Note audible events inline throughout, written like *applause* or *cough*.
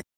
it.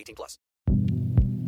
18 plus.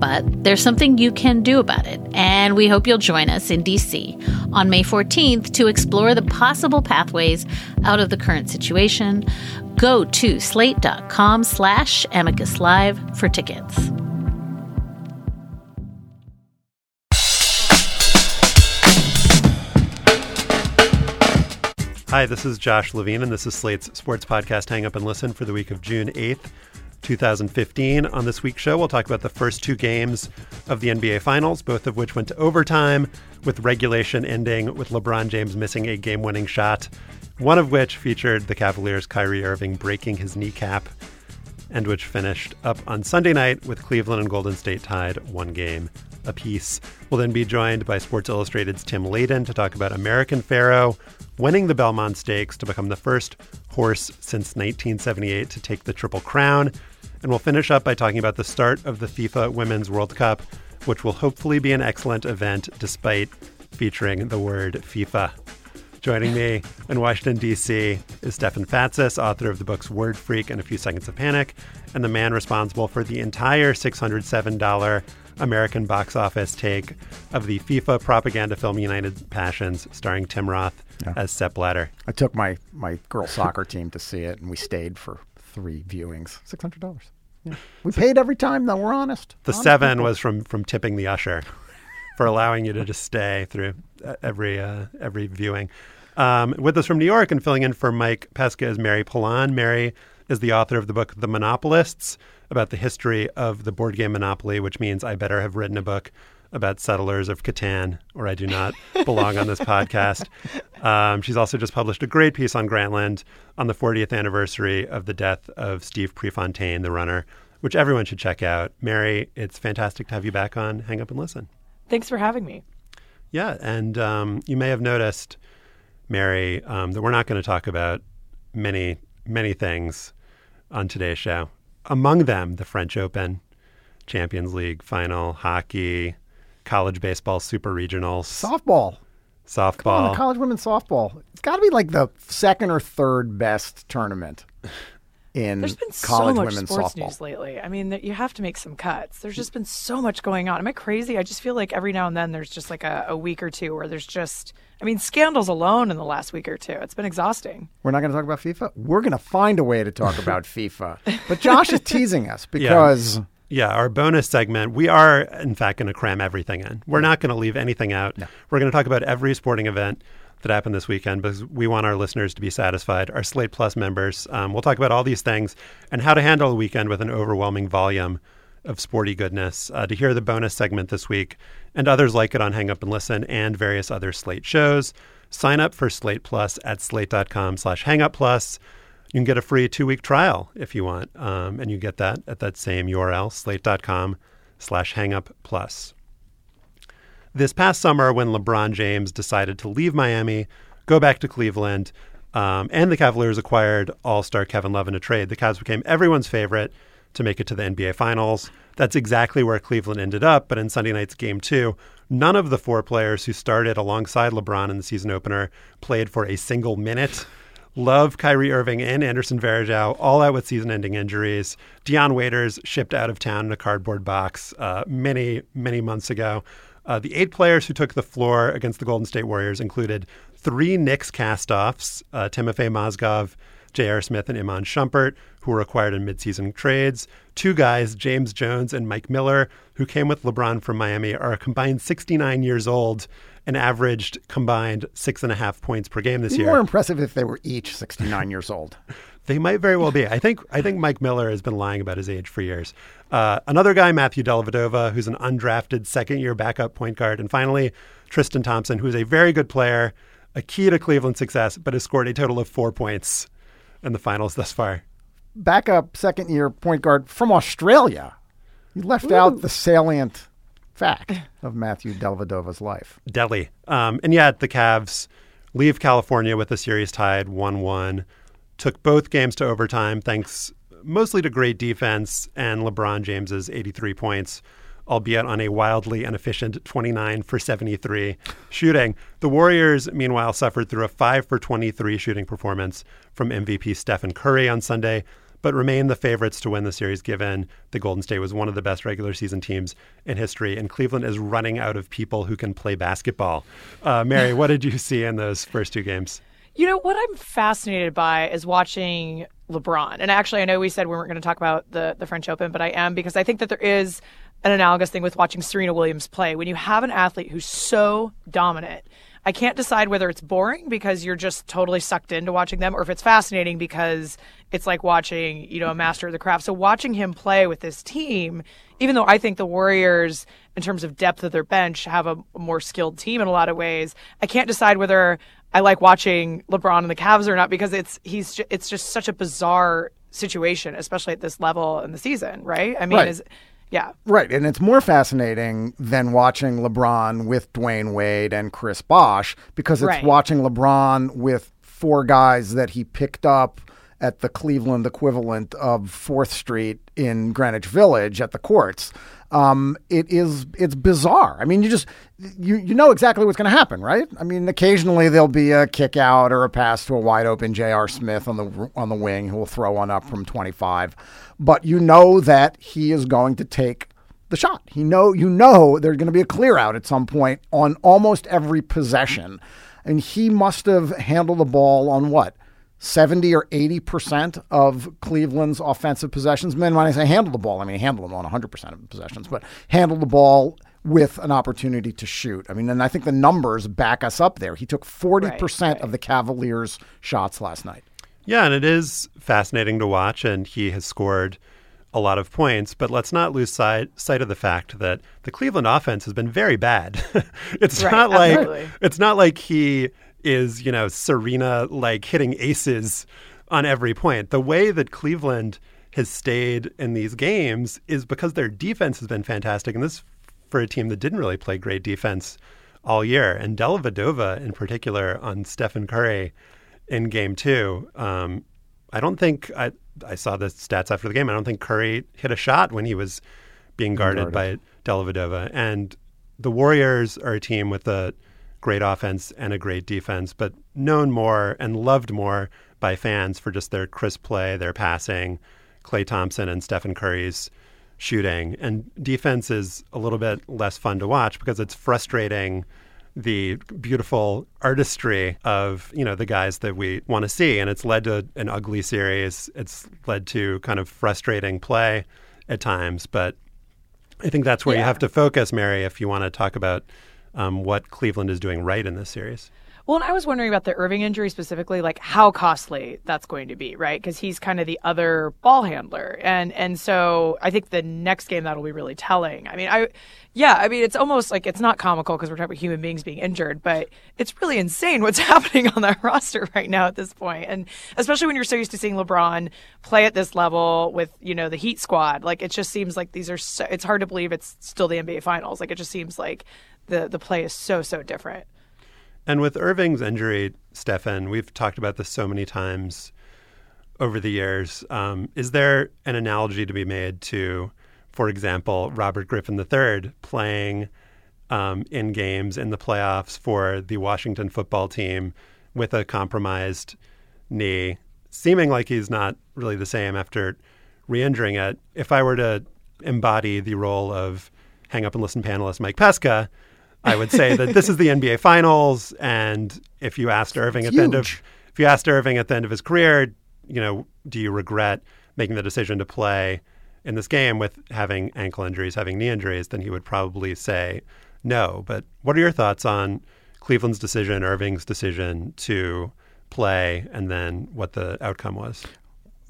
But there's something you can do about it, and we hope you'll join us in DC on May 14th to explore the possible pathways out of the current situation. Go to slate.com slash amicus live for tickets. Hi, this is Josh Levin, and this is Slate's sports podcast, Hang Up and Listen, for the week of June 8th, 2015. On this week's show, we'll talk about the first two games of the NBA Finals, both of which went to overtime, with regulation ending with LeBron James missing a game winning shot, one of which featured the Cavaliers' Kyrie Irving breaking his kneecap, and which finished up on Sunday night with Cleveland and Golden State tied one game apiece. We'll then be joined by Sports Illustrated's Tim Layden to talk about American Pharoah winning the Belmont Stakes to become the first horse since 1978 to take the Triple Crown. And we'll finish up by talking about the start of the FIFA Women's World Cup, which will hopefully be an excellent event despite featuring the word FIFA. Joining me in Washington, D.C. is Stefan Fatsis, author of the books Word Freak and A Few Seconds of Panic, and the man responsible for the entire $607 American box office take of the FIFA propaganda film United Passions, starring Tim Roth Yeah. as Sepp Blatter. I took my my girls soccer team to see it, and we stayed for three viewings. Six hundred dollars. Yeah. *laughs* We paid every time, though. We're honest. The Honest seven people. was from from tipping the usher *laughs* for allowing you to just stay through uh, every uh, every viewing. Um, with us from New York and filling in for Mike Pesca is Mary Pilon. Mary is the author of the book The Monopolists about the history of the board game Monopoly, which means I better have written a book about settlers of Catan, or I do not belong on this podcast. Um, she's also just published a great piece on Grantland on the 40th anniversary of the death of Steve Prefontaine, the runner, which everyone should check out. Mary, it's fantastic to have you back on Hang Up and Listen. Thanks for having me. Yeah, and um, you may have noticed, Mary, um, that we're not going to talk about many, many things on today's show. Among them, the French Open, Champions League final, hockey, college baseball, super regionals, softball. Come on, softball. the college women's softball. It's got to be like the second or third best tournament in There's been college so much women's sports softball. news lately. I mean, you have to make some cuts. There's just been so much going on. Am I crazy? I just feel like every now and then there's just like a, a week or two where there's just, I mean, scandals alone in the last week or two. It's been exhausting. We're not going to talk about FIFA. We're going to find a way to talk *laughs* about FIFA. But Josh is teasing us because Yeah, our bonus segment, we are, in fact, going to cram everything in. We're not going to leave anything out. We're going to talk about every sporting event that happened this weekend because we want our listeners to be satisfied. Our Slate Plus members, um, we'll talk about all these things and how to handle a weekend with an overwhelming volume of sporty goodness. Uh, to hear the bonus segment this week and others like it on Hang Up and Listen and various other Slate shows, sign up for Slate Plus at slate.com slash hangup plus. You can get a free two-week trial if you want, um, and you get that at that same URL, slate.com slash hangup plus. This past summer, when LeBron James decided to leave Miami, go back to Cleveland, um, and the Cavaliers acquired All Star Kevin Love in a trade, the Cavs became everyone's favorite to make it to the NBA Finals. That's exactly where Cleveland ended up. But in Sunday night's game two, none of the four players who started alongside LeBron in the season opener played for a single minute. Love Kyrie Irving and Anderson Varejao all out with season-ending injuries. Dion Waiters shipped out of town in a cardboard box uh, many, many months ago. Uh, the eight players who took the floor against the Golden State Warriors included three Knicks castoffs, uh, Timofey Mozgov, J.R. Smith, and Iman Shumpert, who were acquired in midseason trades. Two guys, James Jones and Mike Miller, who came with LeBron from Miami, are a combined 69 years old and averaged combined six and a half points per game this year. more impressive if they were each 69 years old. *laughs* They might very well be. I think I think Mike Miller has been lying about his age for years. Uh, another guy, Matthew Dellavedova, who's an undrafted second-year backup point guard, and finally Tristan Thompson, who is a very good player, a key to Cleveland's success, but has scored a total of four points in the finals thus far. Backup second year point guard from Australia. You left out the salient fact *laughs* of Matthew Dellavedova's life. Delly. Um, and yet the Cavs leave California with the series tied 1 1. Took both games to overtime thanks mostly to great defense and LeBron James's 83 points, albeit on a wildly inefficient 29 for 73 shooting. The Warriors, meanwhile, suffered through a 5 for 23 shooting performance from MVP Stephen Curry on Sunday, but remain the favorites to win the series given the Golden State was one of the best regular season teams in history, and Cleveland is running out of people who can play basketball. Uh, Mary, what did you see in those first two games? You know, what I'm fascinated by is watching LeBron. And actually, I know we said we weren't going to talk about the, the French Open, but I am because I think that there is an analogous thing with watching Serena Williams play. When you have an athlete who's so dominant, I can't decide whether it's boring because you're just totally sucked into watching them or if it's fascinating because it's like watching, you know, a master of the craft. So watching him play with this team, even though I think the Warriors, in terms of depth of their bench, have a more skilled team in a lot of ways, I can't decide whether I like watching LeBron and the Cavs or not because it's he's it's just such a bizarre situation, especially at this level in the season, right? I mean, Right. is yeah. Right. And it's more fascinating than watching LeBron with Dwyane Wade and Chris Bosh because it's Right. watching LeBron with four guys that he picked up at the Cleveland equivalent of 4th Street in Greenwich Village at the courts. Um, it is it's bizarre. I mean, you just you you know exactly what's going to happen, right? I mean, occasionally there'll be a kick out or a pass to a wide open J.R. Smith on the on the wing who will throw one up from 25, but you know that he is going to take the shot. He know you know there's going to be a clear out at some point on almost every possession, and he must have handled the ball on what 70 or 80 percent of Cleveland's offensive possessions. Men, when I say handle the ball, I mean handle them on 100 percent of possessions, but handle the ball with an opportunity to shoot. I mean, and I think the numbers back us up there. He took 40 percent of the Cavaliers' shots last night. Yeah, and it is fascinating to watch, and he has scored a lot of points. But let's not lose sight, sight of the fact that the Cleveland offense has been very bad. *laughs* it's Right, not like it's not like he is, you know, Serena like hitting aces on every point. The way that Cleveland has stayed in these games is because their defense has been fantastic, and this for a team that didn't really play great defense all year. And Dellavedova, in particular, on Stephen Curry in game two. Um, I don't think I, I saw the stats after the game. I don't think Curry hit a shot when he was being guarded, by Dellavedova. And the Warriors are a team with a great offense and a great defense, but known more and loved more by fans for just their crisp play, their passing, Klay Thompson and Stephen Curry's shooting. And defense is a little bit less fun to watch because it's frustrating the beautiful artistry of you know the guys that we want to see. And it's led to an ugly series. It's led to kind of frustrating play at times. But i think that's where you have to focus mary if you want to talk about um, what Cleveland is doing right in this series. Well, and I was wondering about the Irving injury specifically, like how costly that's going to be, right? Because he's kind of the other ball handler, and and so I think the next game that'll be really telling. I mean, I, yeah, I mean, it's almost like it's not comical because we're talking about human beings being injured, but it's really insane what's *laughs* happening on that roster right now at this point, and especially when you're so used to seeing LeBron play at this level with you know the Heat squad. Like it just seems like these are. So, it's hard to believe it's still the NBA Finals. Like it just seems like the the play is so so different. And with Irving's injury, Stefan, we've talked about this so many times over the years. Um, is there an analogy to be made to, for example, Robert Griffin III playing um, in games in the playoffs for the Washington football team with a compromised knee, seeming like he's not really the same after re injuring it? If I were to embody the role of hang up and listen panelist Mike Pesca, I would say that this is the NBA Finals, and if you asked Irving at the end of if you asked Irving at the end of his career, you know, do you regret making the decision to play in this game with having ankle injuries, having knee injuries? Then he would probably say no. But what are your thoughts on Cleveland's decision, Irving's decision to play, and then what the outcome was?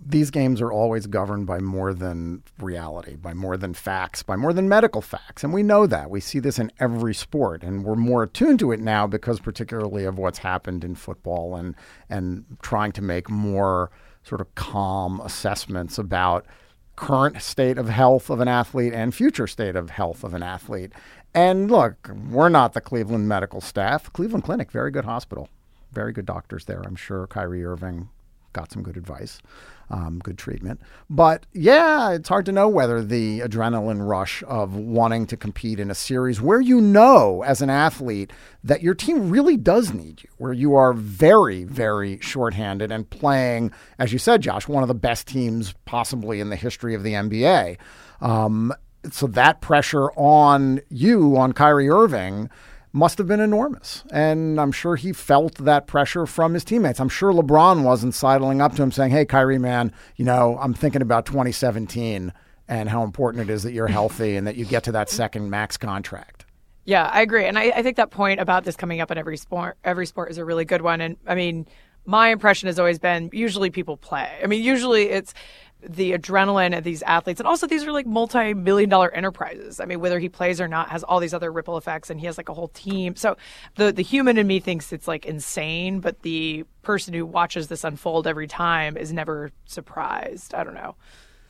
These games are always governed by more than reality, by more than facts, by more than medical facts. And we know that. We see this in every sport. And we're more attuned to it now because, particularly, of what's happened in football and, and trying to make more sort of calm assessments about current state of health of an athlete and future state of health of an athlete. And look, we're not the Cleveland medical staff. Cleveland Clinic, very good hospital, very good doctors there. I'm sure Kyrie Irving got some good advice um, good treatment. But yeah, it's hard to know whether the adrenaline rush of wanting to compete in a series where you know as an athlete that your team really does need you, where you are very, very shorthanded and playing, as you said, Josh, one of the best teams possibly in the history of the NBA. Um, so that pressure on you, on Kyrie Irving, must have been enormous. And I'm sure he felt that pressure from his teammates. I'm sure LeBron wasn't sidling up to him saying, Hey, Kyrie, man, you know, I'm thinking about 2017 and how important it is that you're healthy and that you get to that second max contract. Yeah, I agree. And I, I think that point about this coming up in every sport every sport is a really good one. And I mean, my impression has always been usually people play. I mean, usually it's the adrenaline of these athletes. And also these are like multi-million dollar enterprises. I mean whether he plays or not has all these other ripple effects and he has like a whole team. So the the human in me thinks it's like insane but the person who watches this unfold every time is never surprised. I don't know.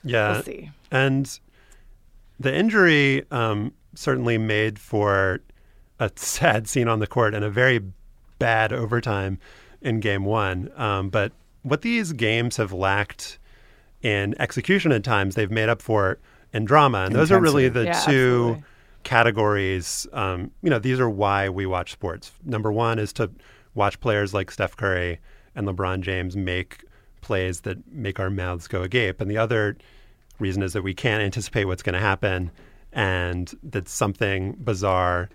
Yeah. We'll see. And the injury um, certainly made for a sad scene on the court and a very bad overtime in game one. Um, but what these games have lacked in execution at times they've made up for it in drama. And those are really the Yeah, two absolutely. categories. Um, you know, these are why we watch sports. Number one is to watch players like Steph Curry and LeBron James make plays that make our mouths go agape. And the other reason is that we can't anticipate what's going to happen and that something bizarre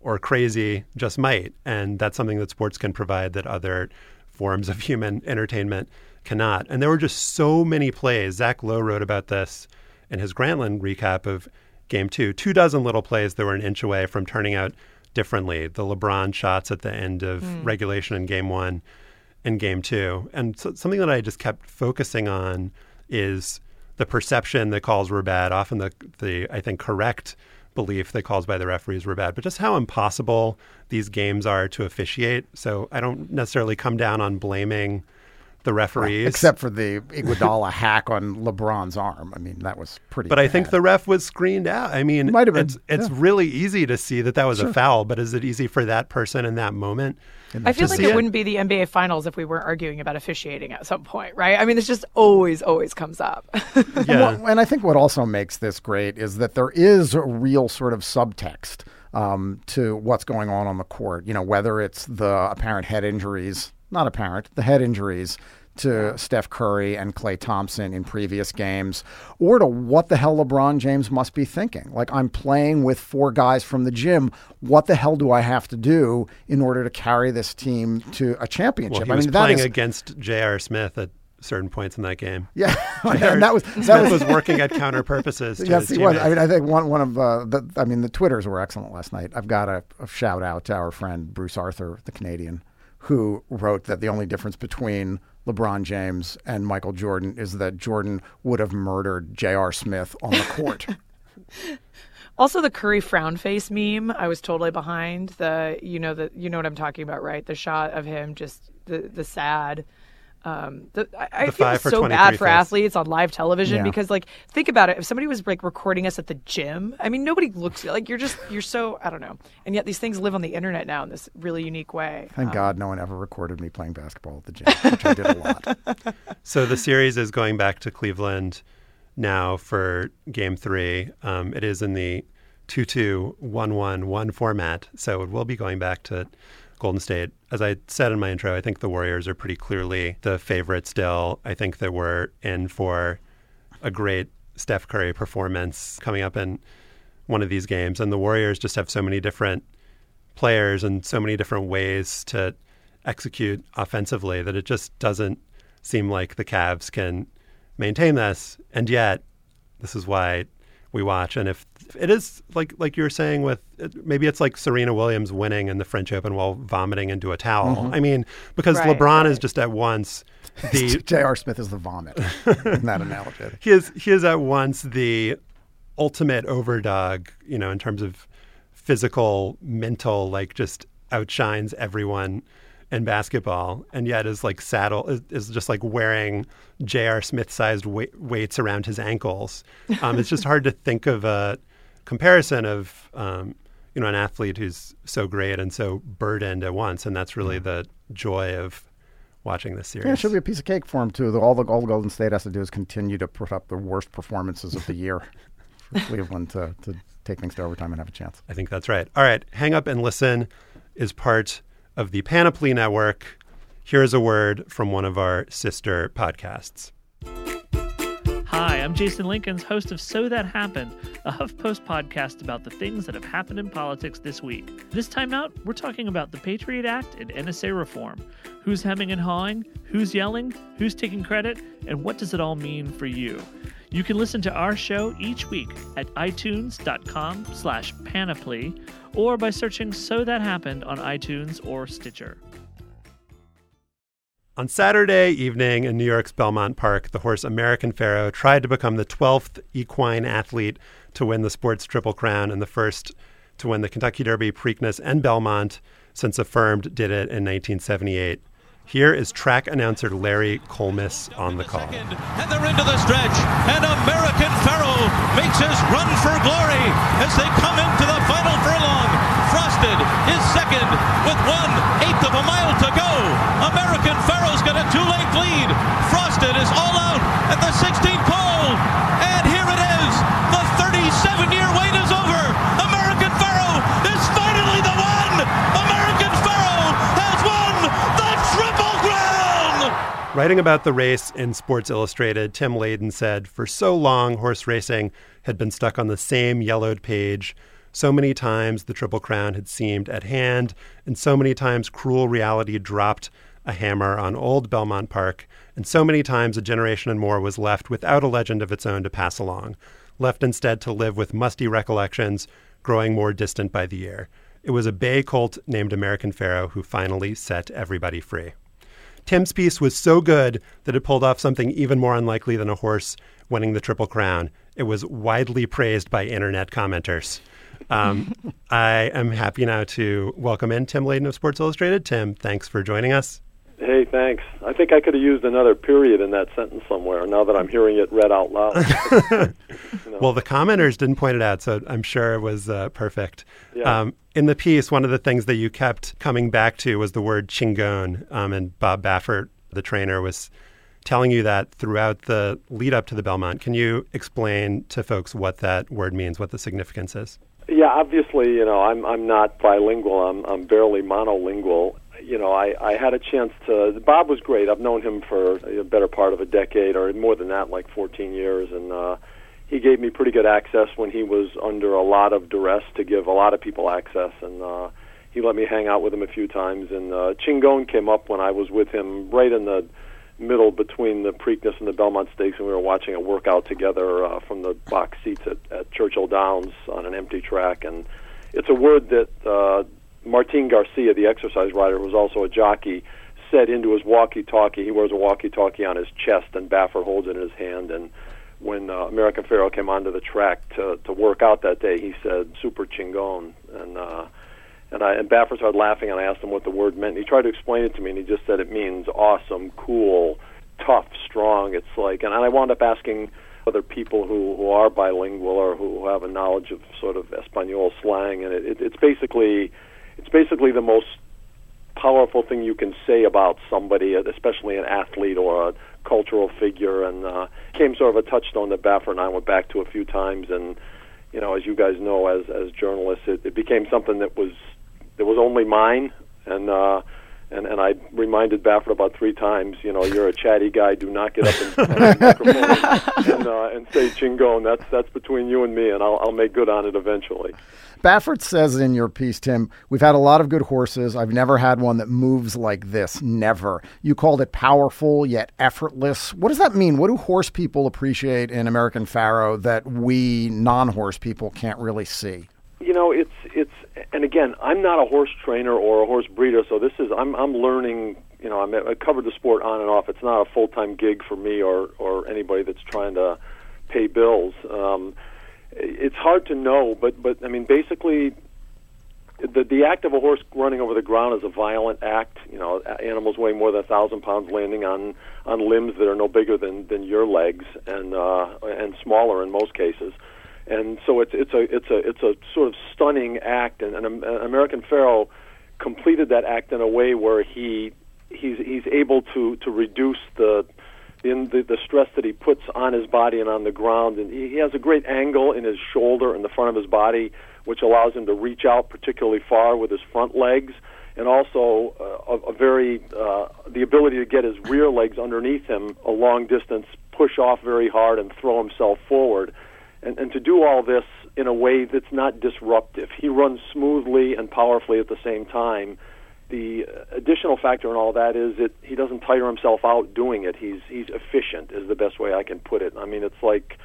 or crazy just might. And that's something that sports can provide that other forms of human entertainment cannot. And there were just so many plays. Zach Lowe wrote about this in his Grantland recap of game two. Two dozen little plays that were an inch away from turning out differently. The LeBron shots at the end of hmm. regulation in game one and game two. And so, something that I just kept focusing on is the perception that calls were bad, often the, the I think, correct belief that calls by the referees were bad, but just how impossible these games are to officiate. So I don't necessarily come down on blaming the referees. Except for the Iguodala hack on LeBron's arm. I mean, that was pretty But I think the ref was screened out. I mean, Might have been, it's, it's yeah. really easy to see that that was a foul, but is it easy for that person in that moment? I feel like it, it? wouldn't be the NBA Finals if we weren't arguing about officiating at some point, right? I mean, this just always, always comes up. *laughs* Yeah. Well, and I think what also makes this great is that there is a real sort of subtext um, to what's going on on the court. You know, whether it's the apparent head injuries, not apparent, the head injuries to Steph Curry and Klay Thompson in previous games, or to what the hell LeBron James must be thinking. Like, I'm playing with four guys from the gym. What the hell do I have to do in order to carry this team to a championship? Well, he I mean, that playing is- against J.R. Smith at certain points in that game. Yeah, *laughs* and that was Smith that was was working at counter purposes. *laughs* Yes, he was. I mean, I think one one of uh, the. I mean, the twitters were excellent last night. I've got a, a shout out to our friend Bruce Arthur, the Canadian, who wrote that the only difference between LeBron James and Michael Jordan is that Jordan would have murdered J.R. Smith on the court. *laughs* Also, the Curry frown face meme, I was totally behind. The you know the you know what I'm talking about, right? The shot of him just the the sad. Um, the, I, I feel five for so bad for face. athletes on live television Yeah. because, like, think about it. If somebody was like recording us at the gym, I mean, nobody looks like you're just you're so I don't know. And yet these things live on the internet now in this really unique way. Thank God no one ever recorded me playing basketball at the gym, which I did a lot. *laughs* So the series is going back to Cleveland now for game three. Um, it is in the 2 2 1 1 1 format. So it will be going back to Golden State. As I said in my intro, I think the Warriors are pretty clearly the favorite still. I think that we're in for a great Steph Curry performance coming up in one of these games. And the Warriors just have so many different players and so many different ways to execute offensively that it just doesn't seem like the Cavs can maintain this. And yet, this is why we watch. And if it is like like you were saying with maybe it's like Serena Williams winning in the French Open while vomiting into a towel. I mean, because Right, LeBron right. is just at once *laughs* the J.R. Smith is the vomit in that analogy. *laughs* he is he is at once the ultimate overdog, you know, in terms of physical, mental, like just outshines everyone in basketball, and yet is like saddle is, is just like wearing J.R. Smith-sized weights around his ankles. Um, it's just hard to think of a comparison of um, you know an athlete who's so great and so burdened at once, and that's really the joy of watching this series. Yeah, it should be a piece of cake for him too. The- All the all the Golden State has to do is continue to put up the worst performances of the year *laughs* for Cleveland to, to take things to overtime and have a chance. I think that's right. All right. Hang Up and Listen is part of the Panoply Network. Here's a word from one of our sister podcasts. Hi, I'm Jason Linkins, host of So That Happened, a HuffPost podcast about the things that have happened in politics this week. This time out, we're talking about the Patriot Act and NSA reform. Who's hemming and hawing? Who's yelling? Who's taking credit? And what does it all mean for you? You can listen to our show each week at itunes.com slash panoply or by searching So That Happened on iTunes or Stitcher. On Saturday evening in New York's Belmont Park, the horse American Pharoah tried to become the 12th equine athlete to win the sports Triple Crown and the first to win the Kentucky Derby, Preakness, and Belmont since Affirmed did it in 1978. Here is track announcer Larry Collmus on the call. And they're into the stretch. And American Pharoah makes his run for glory as they come into the final furlong. Frosted is second with one eighth of a mile to go. American Pharoah's got a two length lead. Frosted is all out at the 16th pole. And here it is. The 37 year wait is over. American Pharoah is finally the one. American Pharoah has won the Triple Crown. Writing about the race in Sports Illustrated, Tim Layden said, For so long, horse racing had been stuck on the same yellowed page. So many times the Triple Crown had seemed at hand, and so many times cruel reality dropped a hammer on old Belmont Park, and so many times a generation and more was left without a legend of its own to pass along, left instead to live with musty recollections, growing more distant by the year. It was a bay colt named American Pharoah who finally set everybody free. Tim's piece was so good that it pulled off something even more unlikely than a horse winning the Triple Crown. It was widely praised by internet commenters. Um, I am happy now to welcome in Tim Layden of Sports Illustrated. Tim, thanks for joining us. Hey, thanks. I think I could have used another period in that sentence somewhere now that I'm hearing it read out loud. *laughs* Well, the commenters didn't point it out, so I'm sure it was uh, perfect. Yeah. Um, in the piece, one of the things that you kept coming back to was the word chingon, um, and Bob Baffert, the trainer, was telling you that throughout the lead up to the Belmont. Can you explain to folks what that word means, what the significance is? Yeah, obviously, you know, I'm I'm not bilingual. I'm I'm barely monolingual. You know, I I had a chance to. Bob was great. I've known him for a better part of a decade, or more than that, like 14 years, and. uh he gave me pretty good access when he was under a lot of duress to give a lot of people access, and uh, he let me hang out with him a few times. And uh, Chingon came up when I was with him right in the middle between the Preakness and the Belmont Stakes, and we were watching a workout together uh, from the box seats at, at Churchill Downs on an empty track. And it's a word that uh, Martin Garcia, the exercise rider, was also a jockey, said into his walkie-talkie. He wears a walkie-talkie on his chest, and Baffert holds it in his hand. And when uh, American Pharoah came onto the track to to work out that day, he said "Super Chingon," and uh, and I and Baffert started laughing, and I asked him what the word meant. And he tried to explain it to me, and he just said it means awesome, cool, tough, strong. It's like, and I wound up asking other people who, who are bilingual or who have a knowledge of sort of Espanol slang, and it, it, it's basically it's basically the most powerful thing you can say about somebody, especially an athlete or a cultural figure, and uh, came sort of a touchstone that Baffert and I went back to a few times. And you know, as you guys know, as as journalists, it, it became something that was that was only mine, and uh, and and I reminded Baffert about three times. You know, you're a chatty guy. Do not get up and, *laughs* and, microphone and, uh, and say chingon. That's that's between you and me, and I'll I'll make good on it eventually. Baffert says in your piece, Tim, we've had a lot of good horses. I've never had one that moves like this. Never. You called it powerful yet effortless. What does that mean? What do horse people appreciate in American Pharoah that we non horse people can't really see? You know, it's it's and again, I'm not a horse trainer or a horse breeder, so this is I'm I'm learning. You know, I'm, I covered the sport on and off. It's not a full time gig for me or or anybody that's trying to pay bills. Um, it's hard to know, but but I mean, basically, the the act of a horse running over the ground is a violent act. You know, animals weighing more than a thousand pounds landing on on limbs that are no bigger than than your legs and uh, and smaller in most cases. And so it's it's a it's a it's a sort of stunning act, and, and American Pharoah completed that act in a way where he he's he's able to to reduce the in the, the stress that he puts on his body and on the ground. And he, he has a great angle in his shoulder and the front of his body, which allows him to reach out particularly far with his front legs, and also uh, a, a very uh, the ability to get his rear legs underneath him a long distance, push off very hard, and throw himself forward. And, and to do all this in a way that's not disruptive. He runs smoothly and powerfully at the same time the additional factor in all that is that he doesn't tire himself out doing it. He's he's efficient is the best way I can put it. I mean, it's like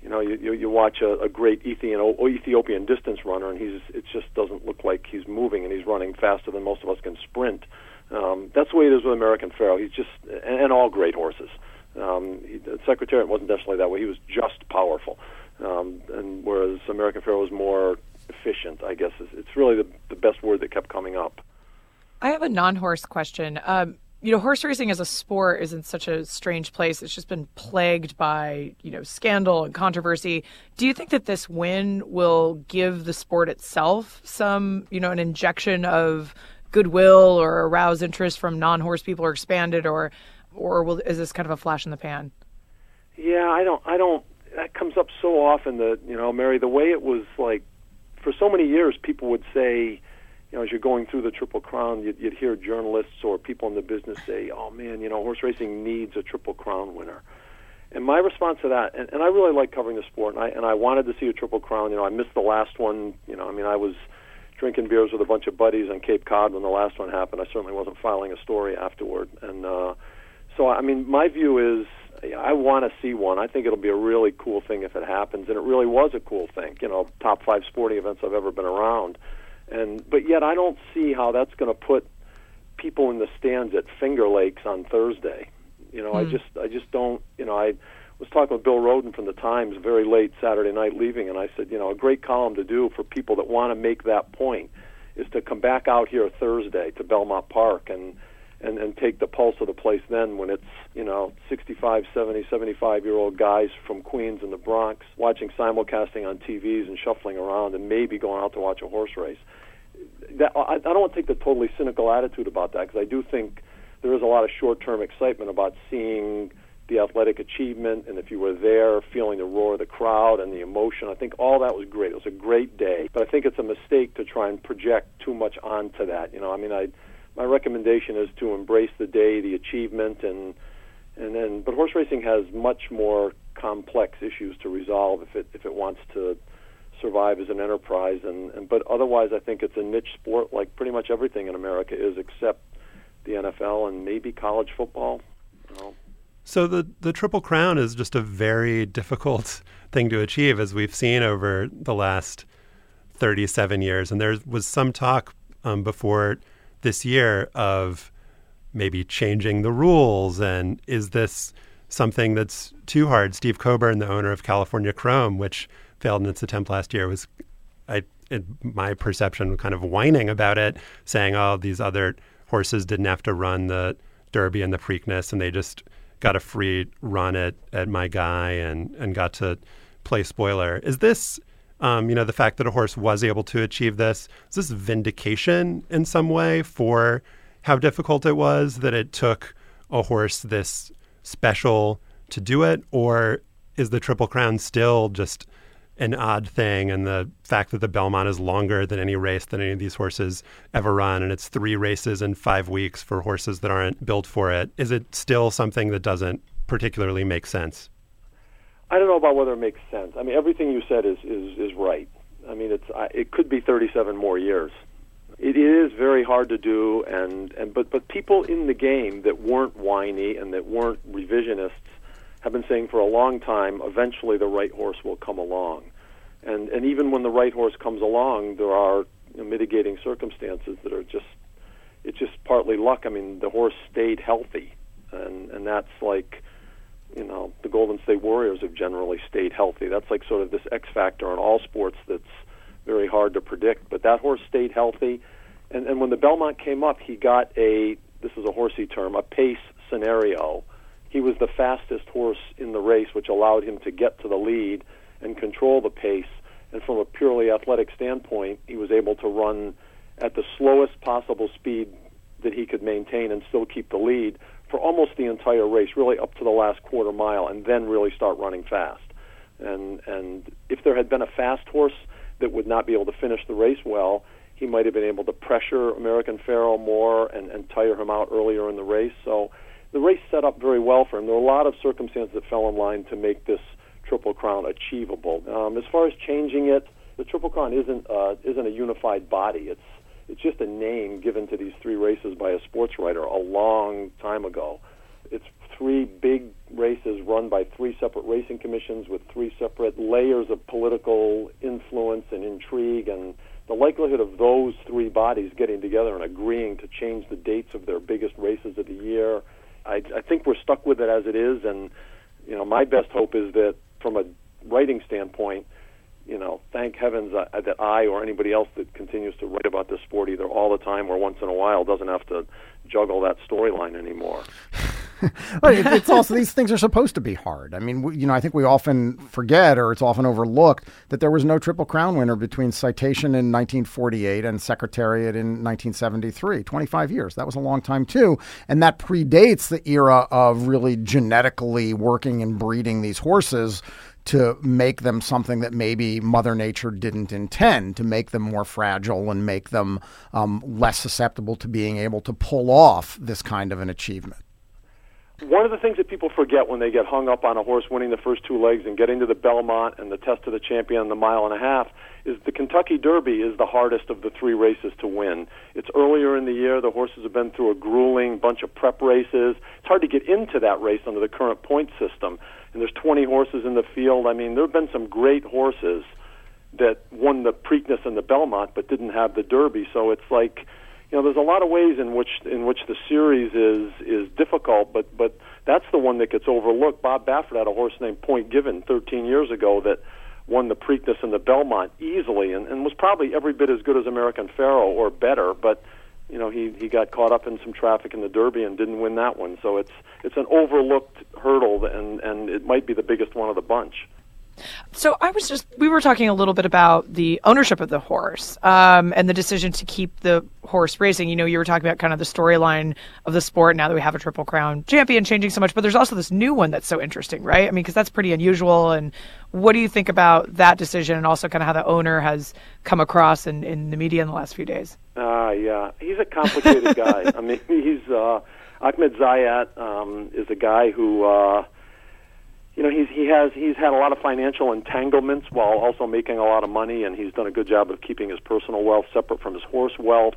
you know you you, watch a, a great Ethiopian Ethiopian distance runner, and he's it just doesn't look like he's moving, and he's running faster than most of us can sprint. Um, that's the way it is with American Pharoah. He's just and, and all great horses. Um, he, the Secretariat wasn't necessarily that way. He was just powerful, um, and whereas American Pharoah was more efficient. I guess it's really the the best word that kept coming up. I have a non-horse question. Um, you know, horse racing as a sport is in such a strange place. It's just been plagued by, you know, scandal and controversy. Do you think that this win will give the sport itself some, you know, an injection of goodwill or arouse interest from non-horse people or expanded or or will is this kind of a flash in the pan? Yeah, I don't I don't that comes up so often that, you know, Mary, the way it was like for so many years people would say you know, as you're going through the Triple Crown, you'd, you'd hear journalists or people in the business say, "Oh man, you know, horse racing needs a Triple Crown winner." And my response to that, and, and I really like covering the sport, and I and I wanted to see a Triple Crown. You know, I missed the last one. You know, I mean, I was drinking beers with a bunch of buddies on Cape Cod when the last one happened. I certainly wasn't filing a story afterward. And uh, so, I mean, my view is I want to see one. I think it'll be a really cool thing if it happens, and it really was a cool thing. You know, top five sporting events I've ever been around and but yet I don't see how that's going to put people in the stands at Finger Lakes on Thursday. You know, mm. I hmm. just I just don't. You know, I was talking with Bill Rhoden from the Times very late Saturday night, leaving, and I said, you know, a great column to do for people that want to make that point is to come back out here Thursday to Belmont Park and and and take the pulse of the place then when it's you know 65 70 75 year old guys from Queens and the Bronx watching simulcasting on TVs and shuffling around and maybe going out to watch a horse race. That I, I don't want to take the totally cynical attitude about that because I do think there is a lot of short term excitement about seeing the athletic achievement and if you were there feeling the roar of the crowd and the emotion. I think all that was great. It was a great day but i think it's a mistake to try and project too much onto that you know? I mean i my recommendation is to embrace the day, the achievement, and and then. But horse racing has much more complex issues to resolve if it if it wants to survive as an enterprise. And, and but otherwise, I think it's a niche sport like pretty much everything in America is, except the NFL and maybe college football. So the the Triple Crown is just a very difficult *laughs* thing to achieve, as we've seen over the last 37 years. And there was some talk um, before this year of maybe changing the rules. And is this something that's too hard? Steve Coburn, the owner of California Chrome, which failed in its attempt last year, was, I, in my perception, kind of whining about it, saying, "Oh, these other horses didn't have to run the Derby and the Preakness, and they just." got a free run at, at my guy and, and got to play spoiler. Is this, um, you know, the fact that a horse was able to achieve this, is this vindication in some way for how difficult it was that it took a horse this special to do it? Or is the Triple Crown still just an odd thing and the fact that the Belmont is longer than any race that any of these horses ever run and it's three races in five weeks for horses that aren't built for it is it still something that doesn't particularly make sense i don't know about whether it makes sense i mean everything you said is is, is right i mean it's it could be 37 more years it is very hard to do and, and but but people in the game that weren't whiny and that weren't revisionists have been saying for a long time, eventually the right horse will come along. And and even when the right horse comes along, there are you know, mitigating circumstances that are just it's just partly luck. I mean, the horse stayed healthy, and and that's like you know the Golden State Warriors have generally stayed healthy. That's like sort of this X factor in all sports that's very hard to predict. But that horse stayed healthy, and and when the Belmont came up, he got a this is a horsey term a pace scenario he was the fastest horse in the race, which allowed him to get to the lead and control the pace. And from a purely athletic standpoint, he was able to run at the slowest possible speed that he could maintain and still keep the lead for almost the entire race, really up to the last quarter mile, and then really start running fast. And and if there had been a fast horse that would not be able to finish the race well, he might have been able to pressure American Pharoah more and, and tire him out earlier in the race. So the race set up very well for him. There were a lot of circumstances that fell in line to make this Triple Crown achievable. Um, as far as changing it, the Triple Crown isn't uh, isn't a unified body. It's it's just a name given to these three races by a sports writer a long time ago. It's three big races run by three separate racing commissions with three separate layers of political influence and intrigue and the likelihood of those three bodies getting together and agreeing to change the dates of their biggest races of the year I, I think we're stuck with it as it is, and you know, my best hope is that from a writing standpoint, you know, thank heavens uh, that I or anybody else that continues to write about this sport either all the time or once in a while doesn't have to juggle that storyline anymore. *laughs* it's also these things are supposed to be hard. I mean, you know, I think we often forget or it's often overlooked that there was no Triple Crown winner between Citation in 1948 and Secretariat in 1973. 25 years. That was a long time too, and that predates the era of really genetically working and breeding these horses to make them something that maybe Mother Nature didn't intend, to make them more fragile and make them um, less susceptible to being able to pull off this kind of an achievement one of the things that people forget when they get hung up on a horse winning the first two legs and getting to the Belmont and the Test of the Champion and the mile and a half is the Kentucky Derby is the hardest of the three races to win. It's earlier in the year. The horses have been through a grueling bunch of prep races. It's hard to get into that race under the current point system. And there's 20 horses in the field. I mean, there have been some great horses that won the Preakness and the Belmont but didn't have the Derby. So it's like you know, there's a lot of ways in which in which the series is is difficult, but but that's the one that gets overlooked. Bob Baffert had a horse named Point Given 13 years ago that won the Preakness and the Belmont easily, and, and was probably every bit as good as American Pharoah or better, but you know he he got caught up in some traffic in the Derby and didn't win that one. So it's it's an overlooked hurdle, and and it might be the biggest one of the bunch. So I was just we were talking a little bit about the ownership of the horse um, and the decision to keep the horse racing. You know, you were talking about kind of the storyline of the sport now that we have a Triple Crown champion changing so much, but there's also this new one that's so interesting, right? I mean, because that's pretty unusual. And what do you think about that decision and also kind of how the owner has come across in, in the media in the last few days? Ah, uh, yeah, he's a complicated guy. *laughs* I mean, he's uh, Ahmed Zayat um, is a guy who. Uh, you know he's he has he's had a lot of financial entanglements while also making a lot of money and he's done a good job of keeping his personal wealth separate from his horse wealth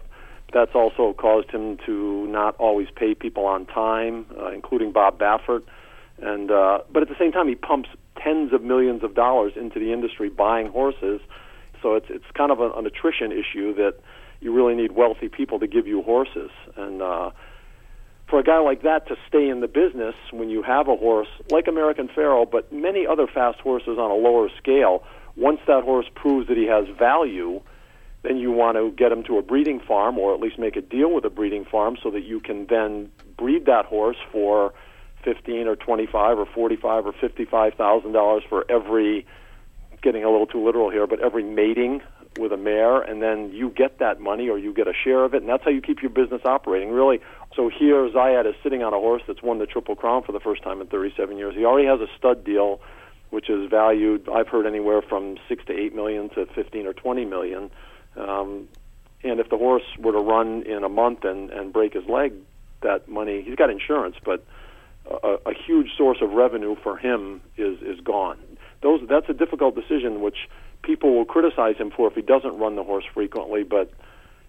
That's also caused him to not always pay people on time, uh, including Bob Baffert. And uh, but at the same time, he pumps tens of millions of dollars into the industry buying horses. So it's it's kind of an, an attrition issue that you really need wealthy people to give you horses. And uh, for a guy like that to stay in the business when you have a horse like American Pharoah, but many other fast horses on a lower scale, once that horse proves that he has value, then you want to get him to a breeding farm or at least make a deal with a breeding farm so that you can then breed that horse for fifteen or twenty-five or forty-five or fifty-five thousand dollars for every. Getting a little too literal here, but every mating with a mare, and then you get that money or you get a share of it, and that's how you keep your business operating. Really, so here Zayat is sitting on a horse that's won the Triple Crown for the first time in 37 years. He already has a stud deal, which is valued. I've heard anywhere from six to eight million to 15 or 20 million. Um, and if the horse were to run in a month and and break his leg, that money he's got insurance, but a, a huge source of revenue for him is is gone. Those that's a difficult decision, which people will criticize him for if he doesn't run the horse frequently. But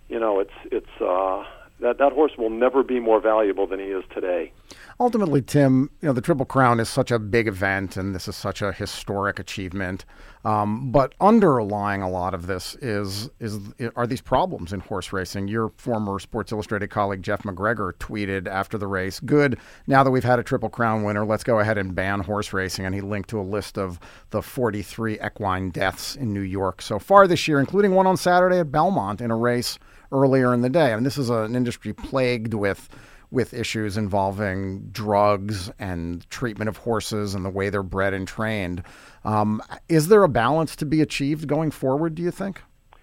you know, it's it's uh, that that horse will never be more valuable than he is today. Ultimately, Tim, you know the Triple Crown is such a big event, and this is such a historic achievement. Um, but underlying a lot of this is is are these problems in horse racing. Your former Sports Illustrated colleague Jeff MacGregor tweeted after the race, "Good. Now that we've had a Triple Crown winner, let's go ahead and ban horse racing." And he linked to a list of the 43 equine deaths in New York so far this year, including one on Saturday at Belmont in a race earlier in the day. I mean, this is an industry plagued with with issues involving drugs and treatment of horses and the way they're bred and trained. Um, is there a balance to be achieved going forward? Do you think?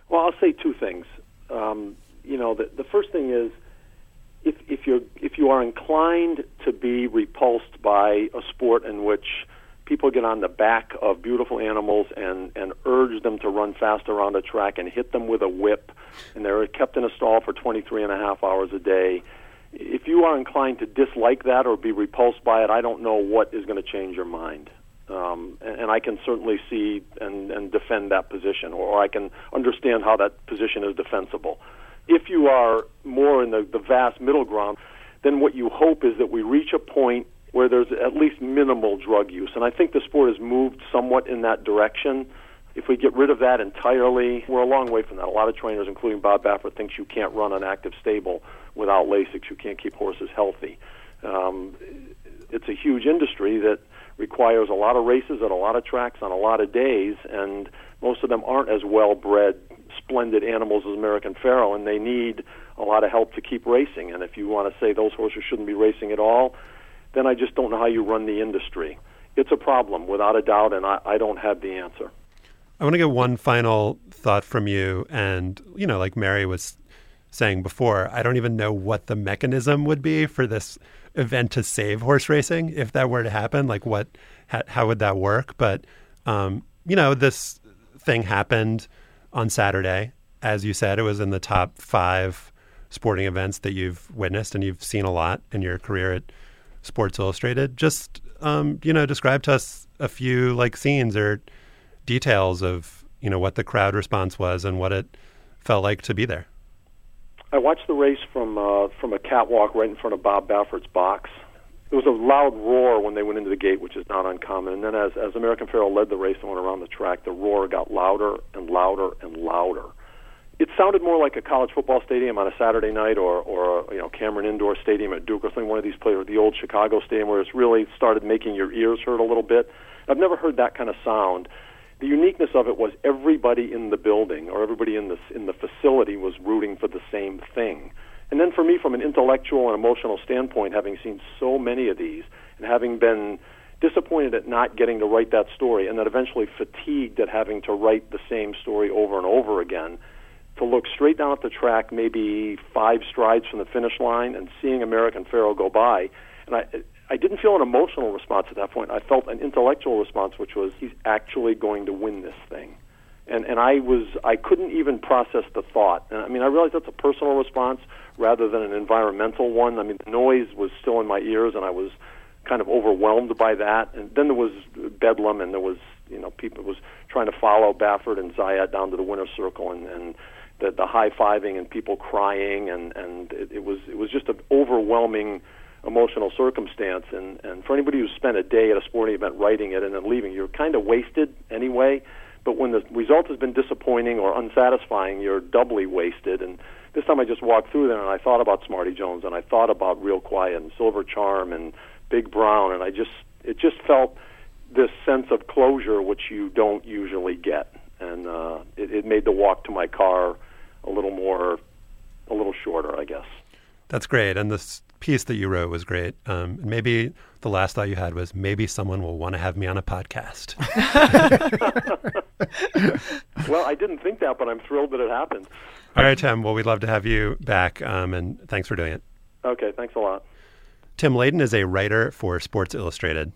Well, I'll say two things. Um, you know, the, the first thing is if if you're if you are inclined to be repulsed by a sport in which people get on the back of beautiful animals and and urge them to run fast around a track and hit them with a whip. And they're kept in a stall for 23 and a half hours a day. If you are inclined to dislike that or be repulsed by it i don't know what is going to change your mind. Um, and, and I can certainly see and, and defend that position, or I can understand how that position is defensible. If you are more in the, the vast middle ground, then what you hope is that we reach a point where there's at least minimal drug use. And I think the sport has moved somewhat in that direction. If we get rid of that entirely, we're a long way from that. A lot of trainers, including Bob Baffert, thinks you can't run an active stable without Lasix. You can't keep horses healthy. Um, it's a huge industry that requires a lot of races at a lot of tracks on a lot of days, and most of them aren't as well bred, splendid animals as American Pharoah, and they need a lot of help to keep racing. And if you want to say those horses shouldn't be racing at all, then I just don't know how you run the industry. It's a problem, without a doubt, and I, I don't have the answer. I want to get one final thought from you. And, you know, like Mary was saying before, I don't even know what the mechanism would be for this event to save horse racing if that were to happen. Like, what, how, how would that work? But, um, you know, this thing happened on Saturday. As you said, it was in the top five sporting events that you've witnessed and you've seen a lot in your career at Sports Illustrated. Just, um, you know, describe to us a few like scenes or details of, you know, what the crowd response was and what it felt like to be there. I watched the race from uh, from a catwalk right in front of Bob Baffert's box. There was a loud roar when they went into the gate, which is not uncommon. And then as as American Pharoah led the race and went around the track, the roar got louder and louder and louder. It sounded more like a college football stadium on a Saturday night, or or you know Cameron Indoor Stadium at Duke, or something. One of these places, the old Chicago Stadium, where it's really started making your ears hurt a little bit. I've never heard that kind of sound the uniqueness of it was everybody in the building or everybody in the in the facility was rooting for the same thing. And then for me, from an intellectual and emotional standpoint, having seen so many of these and having been disappointed at not getting to write that story, and then eventually fatigued at having to write the same story over and over again, to look straight down at the track, maybe five strides from the finish line, and seeing American Pharoah go by, and I I didn't feel an emotional response at that point. I felt an intellectual response, which was he's actually going to win this thing. And and I was I couldn't even process the thought. And I mean, I realized that's a personal response rather than an environmental one. I mean, the noise was still in my ears, and I was kind of overwhelmed by that. And then there was bedlam, and there was you know people was trying to follow Baffert and Zayat down to the winner's circle, and and the, the high fiving and people crying, and and it, it was it was just an overwhelming emotional circumstance. And and for anybody who's spent a day at a sporting event writing it and then leaving, you're kind of wasted anyway. But when the result has been disappointing or unsatisfying, you're doubly wasted. And this time I just walked through there and I thought about Smarty Jones and I thought about Real Quiet and Silver Charm and Big Brown, and I just it just felt this sense of closure which you don't usually get, and uh, it, it made the walk to my car a little more, a little shorter, I guess. That's great, and this piece that you wrote was great. Um, maybe the last thought you had was maybe someone will want to have me on a podcast. *laughs* well, I didn't think that, but I'm thrilled that it happened. All right, Tim. Well, we'd love to have you back, um, and thanks for doing it. Okay, thanks a lot. Tim Layden is a writer for Sports Illustrated.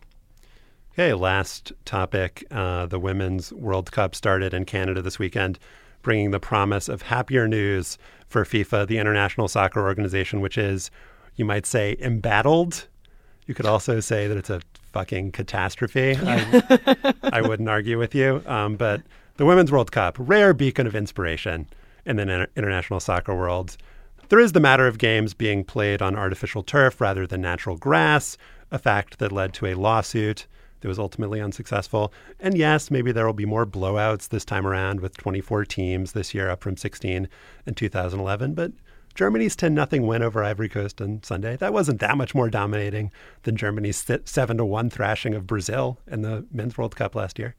Okay, last topic. Uh, the Women's World Cup started in Canada this weekend, bringing the promise of happier news for FIFA, the international soccer organization, which is, you might say, embattled. You could also say that it's a fucking catastrophe. I, I wouldn't argue with you. Um, but the Women's World Cup, rare beacon of inspiration in the inter- international soccer world. There is the matter of games being played on artificial turf rather than natural grass, a fact that led to a lawsuit that was ultimately unsuccessful. And yes, maybe there will be more blowouts this time around with 24 teams this year, up from 16 in 2011. But Germany's 10 0 win over Ivory Coast on Sunday, that wasn't that much more dominating than Germany's 7 1 thrashing of Brazil in the Men's World Cup last year.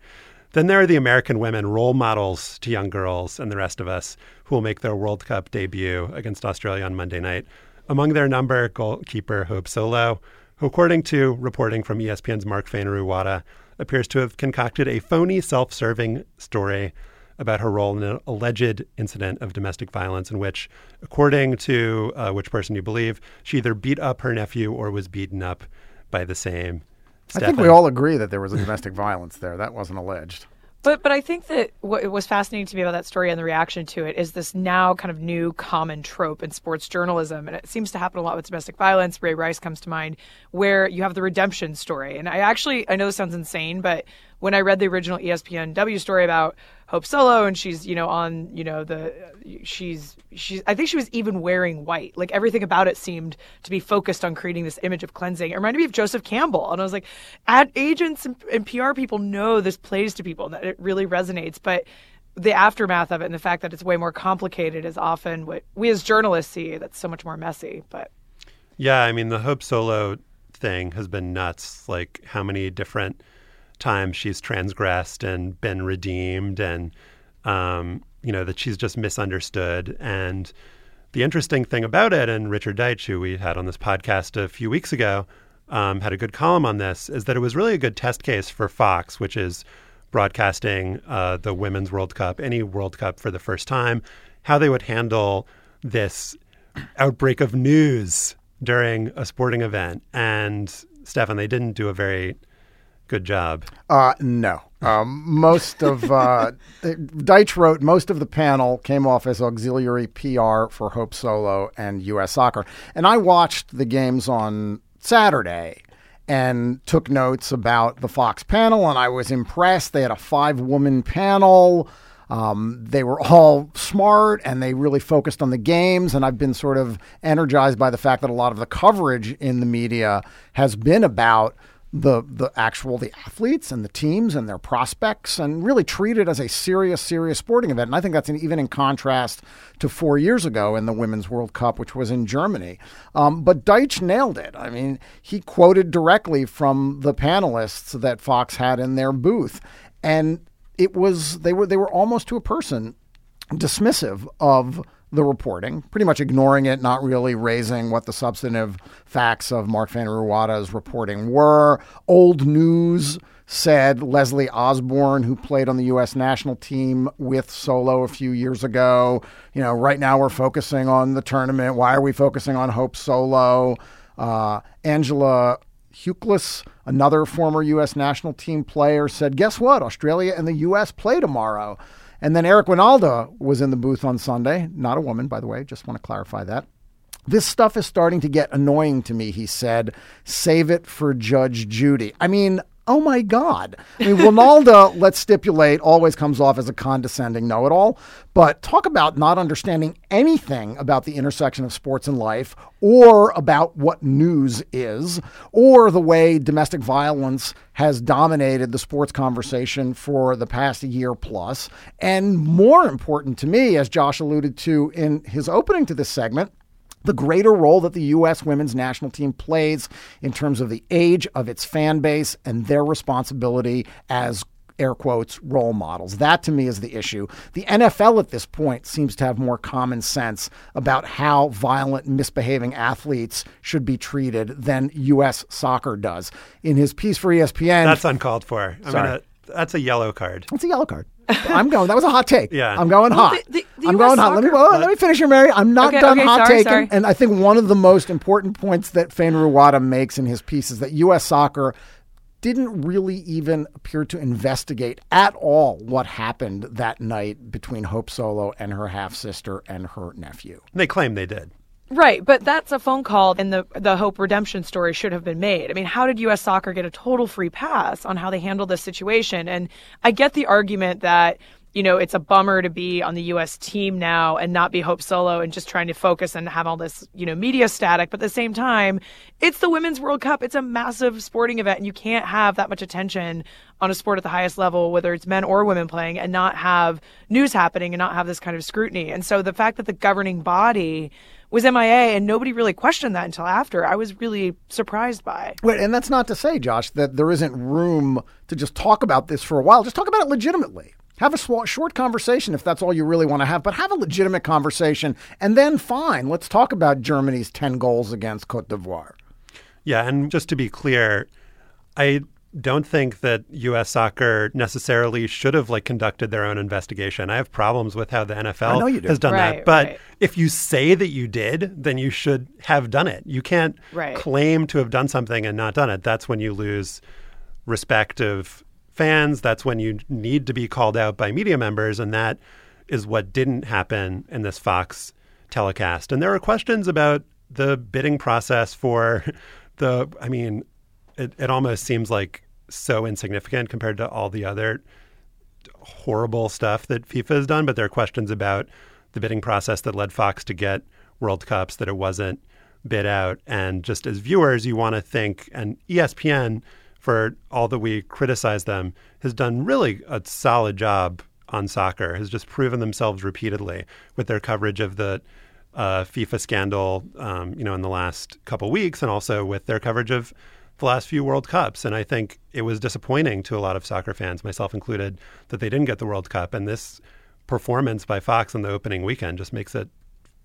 Then there are the American women, role models to young girls and the rest of us, who will make their World Cup debut against Australia on Monday night. Among their number, goalkeeper Hope Solo, according to reporting from ESPN's Mark Fainaru-Wada, appears to have concocted a phony self serving story about her role in an alleged incident of domestic violence in which, according to uh, which person you believe, she either beat up her nephew or was beaten up by the same. Stefan. I think we all agree that there was a domestic *laughs* violence there. That wasn't alleged. But but I think that what was fascinating to me about that story and the reaction to it is this now kind of new common trope in sports journalism, and it seems to happen a lot with domestic violence. Ray Rice comes to mind, where you have the redemption story. And I actually I know this sounds insane, but when I read the original ESPNW story about Hope Solo and she's, you know, on, you know, the she's she's I think she was even wearing white. Like everything about it seemed to be focused on creating this image of cleansing. It reminded me of Joseph Campbell. And I was like, ad agents and, and PR people know this plays to people and that it really resonates. But the aftermath of it and the fact that it's way more complicated is often what we as journalists see that's so much more messy. But yeah, I mean the Hope Solo thing has been nuts. Like how many different times she's transgressed and been redeemed and um, you know that she's just misunderstood. And the interesting thing about it and richard deitsch who we had on this podcast a few weeks ago um, had a good column on this is that it was really a good test case for fox which is broadcasting uh, the women's world cup any world cup for the first time how they would handle this outbreak of news during a sporting event. And stefan they didn't do a very Good job. Uh, no. Um, most of uh, *laughs* Deitsch wrote most of the panel came off as auxiliary PR for Hope Solo and U.S. Soccer, and I watched the games on Saturday and took notes about the Fox panel, and I was impressed. They had a five-woman panel. Um, they were all smart and they really focused on the games. And I've been sort of energized by the fact that a lot of the coverage in the media has been about the the actual the athletes and the teams and their prospects and really treat it as a serious serious sporting event. And I think that's an, even in contrast to four years ago in the Women's World Cup which was in Germany. Um, but Deitsch nailed it. I mean he quoted directly from the panelists that Fox had in their booth. And it was they were they were almost to a person dismissive of the reporting, pretty much ignoring it, not really raising what the substantive facts of Mark Fainaru-Wada's reporting were. Old news said Leslie Osborne, who played on the U.S. national team with Solo a few years ago, you know, right now we're focusing on the tournament. Why are we focusing on Hope Solo? Uh, Angela Hucles, another former U.S. national team player, said, Guess what? Australia and the U.S. play tomorrow. And then Eric Wynalda was in the booth on Sunday, not a woman, by the way, just want to clarify that. This stuff is starting to get annoying to me, he said. Save it for Judge Judy. I mean, Oh my God. I mean, Wynalda, *laughs* let's stipulate, always comes off as a condescending know it all. But talk about not understanding anything about the intersection of sports and life, or about what news is, or the way domestic violence has dominated the sports conversation for the past year plus. And more important to me, as Josh alluded to in his opening to this segment, the greater role that the U.S. women's national team plays in terms of the age of its fan base and their responsibility as air quotes role models. That to me is the issue. The NFL at this point seems to have more common sense about how violent, misbehaving athletes should be treated than U.S. soccer does. In his piece for ESPN, That's uncalled for. I mean, that's a yellow card. it's a yellow card. *laughs* I'm going. That was a hot take. Yeah. I'm going hot. the- the- the I'm US going hot. Let me soccer- well, let me finish here, Mary. I'm not Okay, done okay, hot sorry, taking. sorry. And I think one of the most important points that Fainaru-Wada makes in his piece is that U.S. soccer didn't really even appear to investigate at all what happened that night between Hope Solo and her half sister and her nephew. They claim they did. Right, but that's a phone call, and the the Hope redemption story should have been made. I mean, how did U.S. Soccer get a total free pass on how they handled this situation? And I get the argument that you know it's a bummer to be on the U.S. team now and not be Hope Solo and just trying to focus and have all this you know media static. But at the same time, it's the Women's World Cup. It's a massive sporting event, and you can't have that much attention on a sport at the highest level, whether it's men or women playing, and not have news happening and not have this kind of scrutiny. And so the fact that the governing body was MIA and nobody really questioned that until after, I was really surprised by. Wait, and that's not to say, Josh, that there isn't room to just talk about this for a while. Just talk about it legitimately. Have a sw- short conversation if that's all you really want to have, but have a legitimate conversation. And then, fine, let's talk about Germany's 10 goals against Cote d'Ivoire. Yeah, and just to be clear, I don't think that U.S. soccer necessarily should have like conducted their own investigation. I have problems with how the NFL do. has done Right, that. But right. if you say that you did, then you should have done it. You can't Right. claim to have done something and not done it. That's when you lose respect of fans. That's when you need to be called out by media members, and that is what didn't happen in this Fox telecast. And there are questions about the bidding process for *laughs* the. I mean, it, it almost seems like so insignificant compared to all the other horrible stuff that FIFA has done, but there are questions about the bidding process that led Fox to get World Cups that it wasn't bid out. And just as viewers, you want to think, and ESPN, for all that we criticize them, has done really a solid job on soccer, has just proven themselves repeatedly with their coverage of the uh, FIFA scandal, um, you know, in the last couple weeks, and also with their coverage of the last few World Cups. And I think it was disappointing to a lot of soccer fans, myself included, that they didn't get the World Cup. And this performance by Fox on the opening weekend just makes it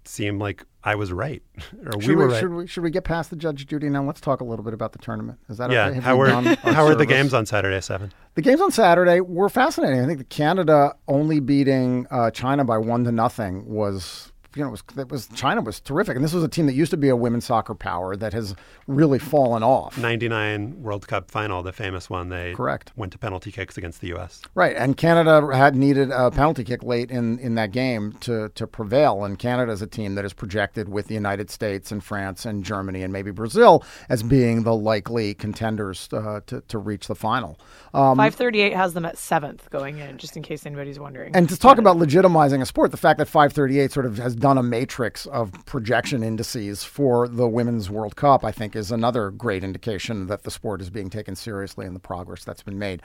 seem like I was right, *laughs* or we Should were we, right. should, we, should we get past the Judge Judy now? Let's talk a little bit about the tournament. Is that yeah, okay? How were *laughs* how were the games on Saturday seven? The games on Saturday were fascinating. I think the Canada only beating uh, China by one to nothing was, you know, it was, it was China was terrific, and this was a team that used to be a women's soccer power that has really fallen off. Ninety nine World Cup final, the famous one. They Correct. went to penalty kicks against the U.S. Right, and Canada had needed a penalty kick late in, in that game to, to prevail. And Canada is a team that is projected with the United States and France and Germany and maybe Brazil as being the likely contenders uh, to, to reach the final. Um, 538 has them at seventh going in, just in case anybody's wondering. And to talk about legitimizing a sport, the fact that 538 sort of has done a matrix of projection indices for the Women's World Cup, I think, is another great indication that the sport is being taken seriously and the progress that's been made.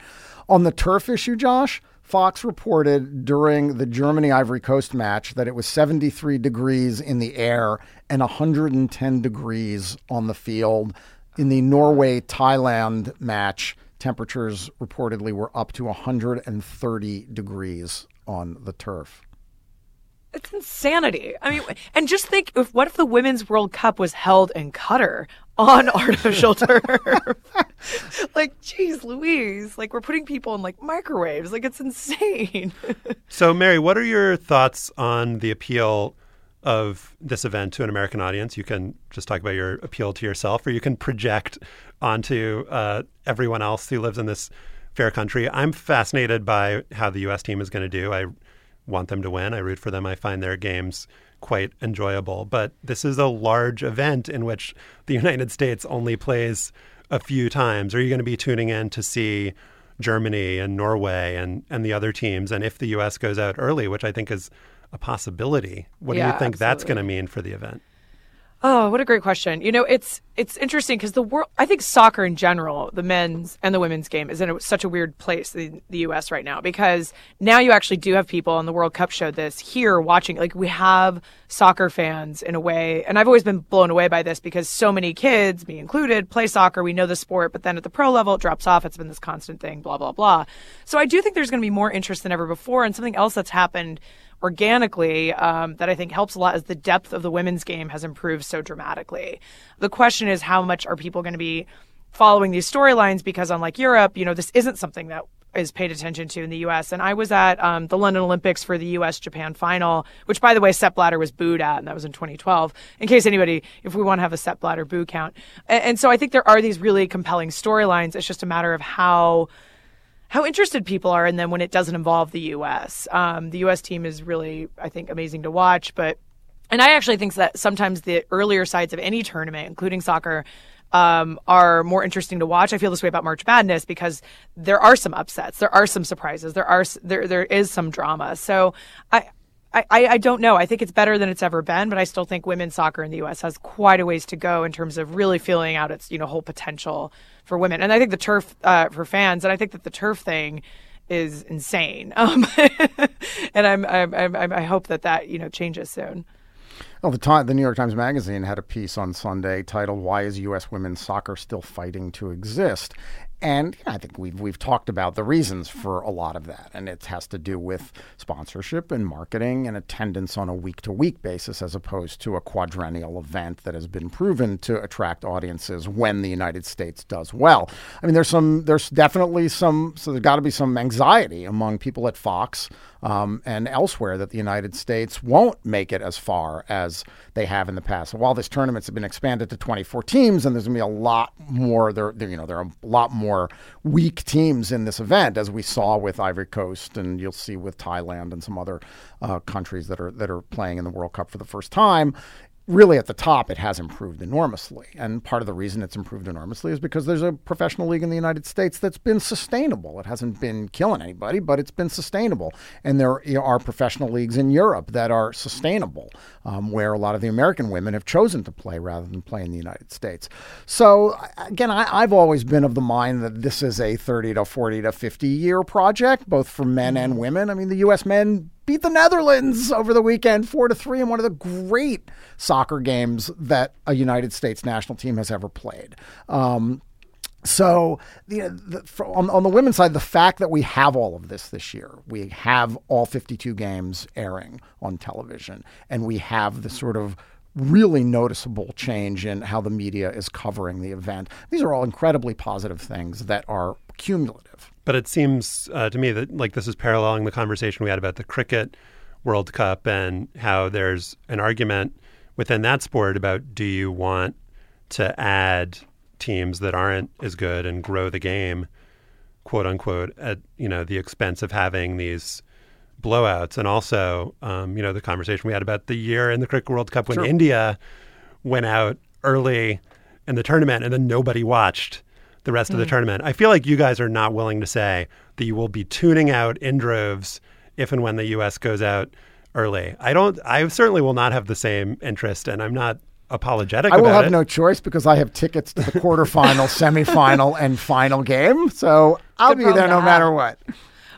On the turf issue, Josh, Fox reported during the Germany Ivory Coast match that it was 73 degrees in the air and 110 degrees on the field. In the Norway Thailand match, temperatures reportedly were up to 130 degrees on the turf. It's insanity. I mean, and just think if what if the Women's World Cup was held in Qatar on *laughs* artificial turf? *laughs* like, geez, Louise, like we're putting people in like microwaves. Like it's insane. *laughs* So, Mary, what are your thoughts on the appeal of this event to an American audience? You can just talk about your appeal to yourself, or you can project onto uh, everyone else who lives in this fair country. I'm fascinated by how the U.S. team is going to do. I want them to win. I root for them. I find their games quite enjoyable. But this is a large event in which the United States only plays a few times? Are you going to be tuning in to see Germany and Norway and, and the other teams? And if the U.S. goes out early, which I think is a possibility, what do you think that's going to mean for the event? Oh, what a great question. You know, it's it's interesting because the world. I think soccer in general, the men's and the women's game, is in a, such a weird place in the U.S. right now because now you actually do have people, and the World Cup showed this here watching. Like we have soccer fans in a way, and I've always been blown away by this because so many kids, me included, play soccer. We know the sport, but then at the pro level, it drops off. It's been this constant thing. Blah blah blah. So I do think there's going to be more interest than ever before, and something else that's happened organically um, that I think helps a lot is the depth of the women's game has improved so dramatically. The question is how much are people going to be following these storylines because unlike Europe, you know, this isn't something that is paid attention to in the U.S. And I was at um, the London Olympics for the U.S. Japan final, which by the way, Sepp Blatter was booed at, and that was in 2012. In case anybody, if we want to have a Sepp Blatter boo count, and, and so I think there are these really compelling storylines. It's just a matter of how how interested people are in them when it doesn't involve the U.S. Um, the U.S. team is really, I think, amazing to watch. But, and I actually think that sometimes the earlier sides of any tournament, including soccer, um, are more interesting to watch. I feel this way about March Madness because there are some upsets, there are some surprises, there are there there is some drama. So I. I, I don't know. I think it's better than it's ever been, but I still think women's soccer in the U.S. has quite a ways to go in terms of really feeling out its you know whole potential for women. And I think the turf uh, for fans, and I think that the turf thing is insane. *laughs* Um, and I'm, I'm, I'm I hope that that you know changes soon. Well, the time, the New York Times Magazine had a piece on Sunday titled "Why Is U.S. Women's Soccer Still Fighting to Exist?" And I think we've we've talked about the reasons for a lot of that, and it has to do with sponsorship and marketing and attendance on a week to week basis, as opposed to a quadrennial event that has been proven to attract audiences when the United States does well. I mean, there's some, there's definitely some, so there's got to be some anxiety among people at Fox um, and elsewhere that the United States won't make it as far as they have in the past. While this tournament's been expanded to 24 teams, and there's going to be a lot more, there, you know, there are a lot more weak teams in this event, as we saw with Ivory Coast, and you'll see with Thailand and some other uh, countries that are that are playing in the World Cup for the first time really at the top it has improved enormously. And part of the reason it's improved enormously is because there's a professional league in the united states that's been sustainable. It hasn't been killing anybody but it's been sustainable. And there are professional leagues in europe that are sustainable um, where a lot of the american women have chosen to play rather than play in the united states. So again I, i've always been of the mind that this is a 30 to 40 to 50 year project both for men and women. I mean the us men beat the Netherlands over the weekend, four to three, in one of the great soccer games that a United States national team has ever played. Um, so, the, for, on, on the women's side, the fact that we have all of this this year, we have all 52 games airing on television, and we have the sort of really noticeable change in how the media is covering the event. These are all incredibly positive things that are cumulative. But it seems uh, to me that like this is paralleling the conversation we had about the cricket World Cup and how there's an argument within that sport about do you want to add teams that aren't as good and grow the game, quote unquote, at you know the expense of having these blowouts, and also um, you know the conversation we had about the year in the cricket World Cup when Sure. India went out early in the tournament and then nobody watched the rest of the Mm. tournament. I feel like you guys are not willing to say that you will be tuning out in droves if and when the U.S. goes out early. I don't. I certainly will not have the same interest, and I'm not apologetic I will have it. no choice because I have tickets to the quarterfinal, *laughs* semifinal, and final game. So I'll Good be there no have. matter what.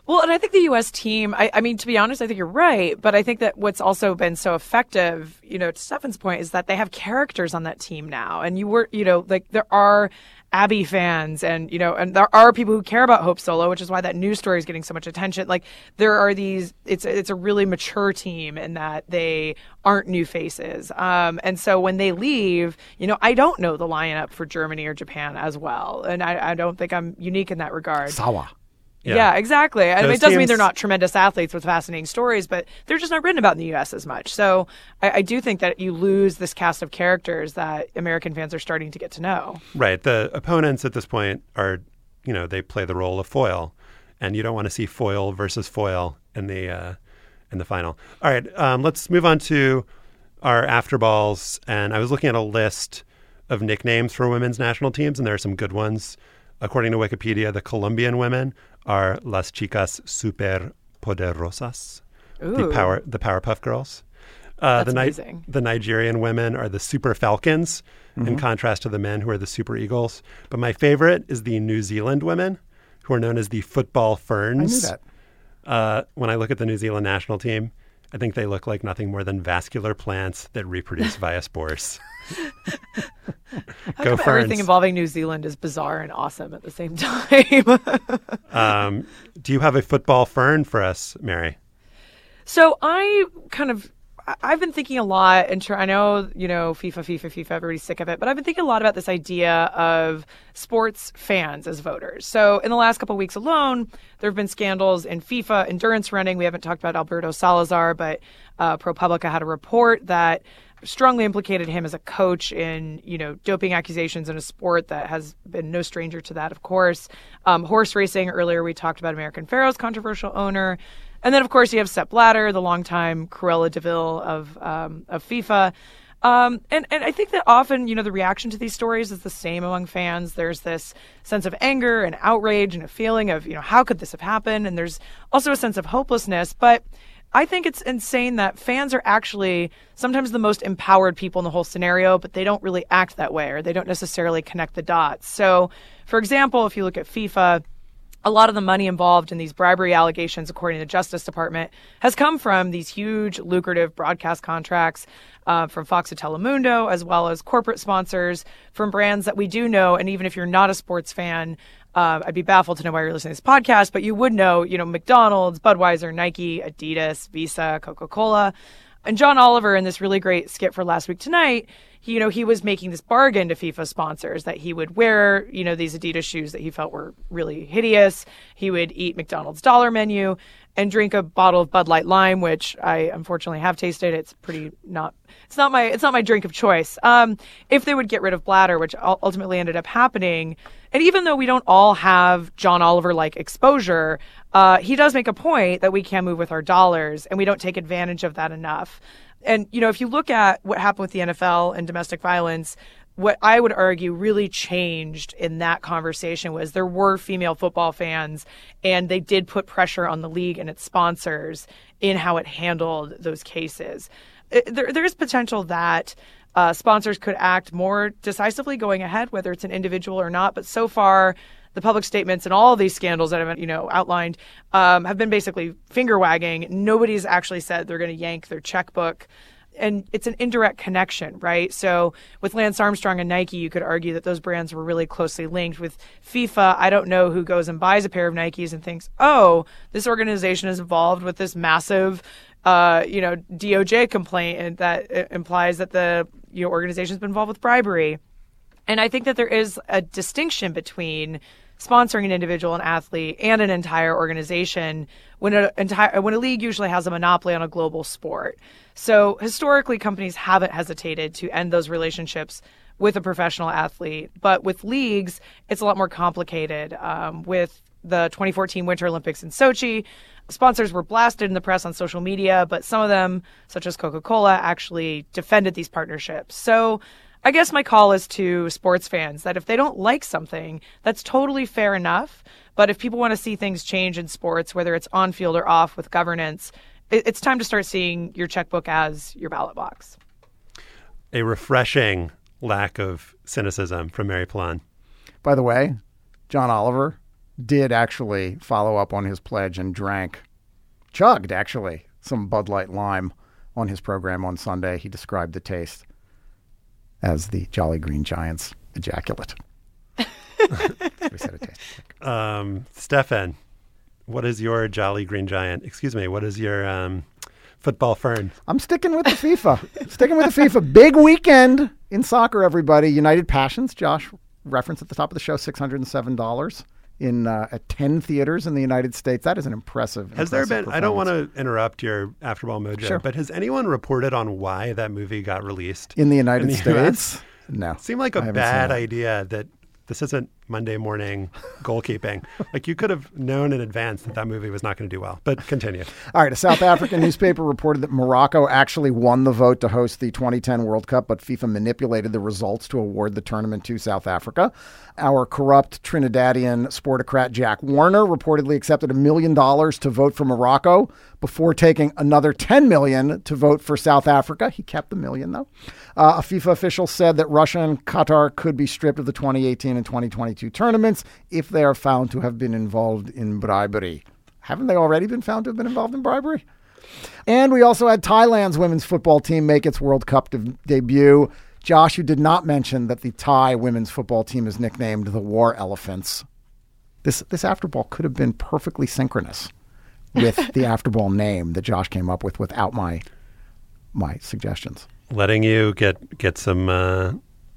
Well, and I think the U.S. team, I, I mean, to be honest, I think you're right. But I think that what's also been so effective, you know, to Stefan's point, is that they have characters on that team now. And you were, you know, like there are Abby fans and, you know, and there are people who care about Hope Solo, which is why that news story is getting so much attention. Like there are these, it's, it's a really mature team in that they aren't new faces. Um, and so when they leave, you know, I don't know the lineup for Germany or Japan as well. And I, I don't think I'm unique in that regard. Sawa. Yeah, exactly. I mean, it doesn't mean they're not tremendous athletes with fascinating stories, but they're just not written about in the U.S. as much. So I, I do think that you lose this cast of characters that American fans are starting to get to know. Right. The opponents at this point are, you know, they play the role of foil, and you don't want to see foil versus foil in the uh, in the final. All right. Um, let's move on to our after balls, and I was looking at a list of nicknames for women's national teams, and there are some good ones. According to Wikipedia, the Colombian women are Las Chicas Super Poderosas, the power the Powerpuff Girls. Uh, That's the, Ni- the Nigerian women are the Super Falcons, Mm-hmm. in contrast to the men who are the Super Eagles. But my favorite is the New Zealand women, who are known as the Football I Ferns. knew that. Uh, when I look at the New Zealand national team, I think they look like nothing more than vascular plants that reproduce via spores. *laughs* *laughs* Go come everything involving New Zealand is bizarre and awesome at the same time? *laughs* Um, do you have a football fern for us, Mary? So I kind of I've been thinking a lot, and try, I know you know FIFA, FIFA, FIFA. Everybody's sick of it, but I've been thinking a lot about this idea of sports fans as voters. So in the last couple weeks alone, there have been scandals in FIFA endurance running. We haven't talked about Alberto Salazar, but uh, ProPublica had a report that strongly implicated him as a coach in you know doping accusations in a sport that has been no stranger to that of course um, horse racing earlier we talked about american pharoah's controversial owner and then of course you have sepp blatter the longtime cruella deville of um, of fifa um, and, and I think that often, you know, the reaction to these stories is the same among fans. There's this sense of anger and outrage and a feeling of, you know, how could this have happened? And there's also a sense of hopelessness. But I think it's insane that fans are actually sometimes the most empowered people in the whole scenario, but they don't really act that way or they don't necessarily connect the dots. So, for example, if you look at FIFA, a lot of the money involved in these bribery allegations, according to the Justice Department, has come from these huge, lucrative broadcast contracts uh, from Fox and Telemundo, as well as corporate sponsors from brands that we do know. And even if you're not a sports fan, uh, I'd be baffled to know why you're listening to this podcast, but you would know, you know, McDonald's, Budweiser, Nike, Adidas, Visa, Coca Cola. And John Oliver in this really great skit for last week tonight, you know, he was making this bargain to FIFA sponsors that he would wear, you know, these Adidas shoes that he felt were really hideous. He would eat McDonald's dollar menu and drink a bottle of Bud Light Lime, which I unfortunately have tasted. It's pretty not, it's not my, it's not my drink of choice. Um, if they would get rid of Blatter, which ultimately ended up happening, and even though we don't all have John Oliver like exposure, uh, he does make a point that we can't move with our dollars and we don't take advantage of that enough. And, you know, if you look at what happened with the NFL and domestic violence, what I would argue really changed in that conversation was there were female football fans and they did put pressure on the league and its sponsors in how it handled those cases. There, there is potential that uh, sponsors could act more decisively going ahead, whether it's an individual or not. But so far, the public statements and all these scandals that have been, you know, outlined um, have been basically finger wagging. Nobody's actually said they're going to yank their checkbook. And it's an indirect connection, right? So with Lance Armstrong and Nike, you could argue that those brands were really closely linked. With FIFA, I don't know who goes and buys a pair of Nikes and thinks, oh, this organization is involved with this massive uh, you know, DOJ complaint and that uh, implies that the you know organization's been involved with bribery. And I think that there is a distinction between sponsoring an individual, an athlete, and an entire organization when a entire when a league usually has a monopoly on a global sport. So historically, companies haven't hesitated to end those relationships with a professional athlete, but with leagues, it's a lot more complicated. Um, with the 2014 Winter Olympics in Sochi, sponsors were blasted in the press on social media, but some of them, such as Coca Cola, actually defended these partnerships. So I guess my call is to sports fans that if they don't like something, that's totally fair enough. But if people want to see things change in sports, whether it's on field or off with governance, it's time to start seeing your checkbook as your ballot box. A refreshing lack of cynicism from Mary Pilon. By the way, John Oliver did actually follow up on his pledge and drank, chugged actually, some Bud Light Lime on his program on Sunday. He described the taste as the Jolly Green Giants ejaculate. *laughs* we said it. Um, Stefan, what is your Jolly Green Giant? Excuse me, what is your um, football fern? I'm sticking with the FIFA. sticking with the FIFA. Big weekend in soccer, everybody. United Passions, Josh referenced at the top of the show, $607 in uh, at 10 theaters in the United States. That is an impressive Has there been, I don't want to interrupt your Afterball Mojo, Sure. but has anyone reported on why that movie got released in the United the *laughs* States? US? No. Seemed like a bad it. idea that this isn't Monday morning goalkeeping. *laughs* like you could have known in advance that that movie was not going to do well. But continue. All right, a South African newspaper *laughs* reported that Morocco actually won the vote to host the 2010 World Cup, but FIFA manipulated the results to award the tournament to South Africa. Our corrupt Trinidadian sportocrat Jack Warner reportedly accepted a million dollars to vote for Morocco before taking another 10 million to vote for South Africa. He kept the million though. Uh, a FIFA official said that Russia and Qatar could be stripped of the 2018 and 2022 tournaments if they are found to have been involved in bribery. Haven't they already been found to have been involved in bribery? And we also had Thailand's women's football team make its World Cup de- debut. Josh, you did not mention that the Thai women's football team is nicknamed the War Elephants. This this afterball could have been perfectly synchronous with *laughs* the afterball name that Josh came up with without my my suggestions. Letting you get get some uh,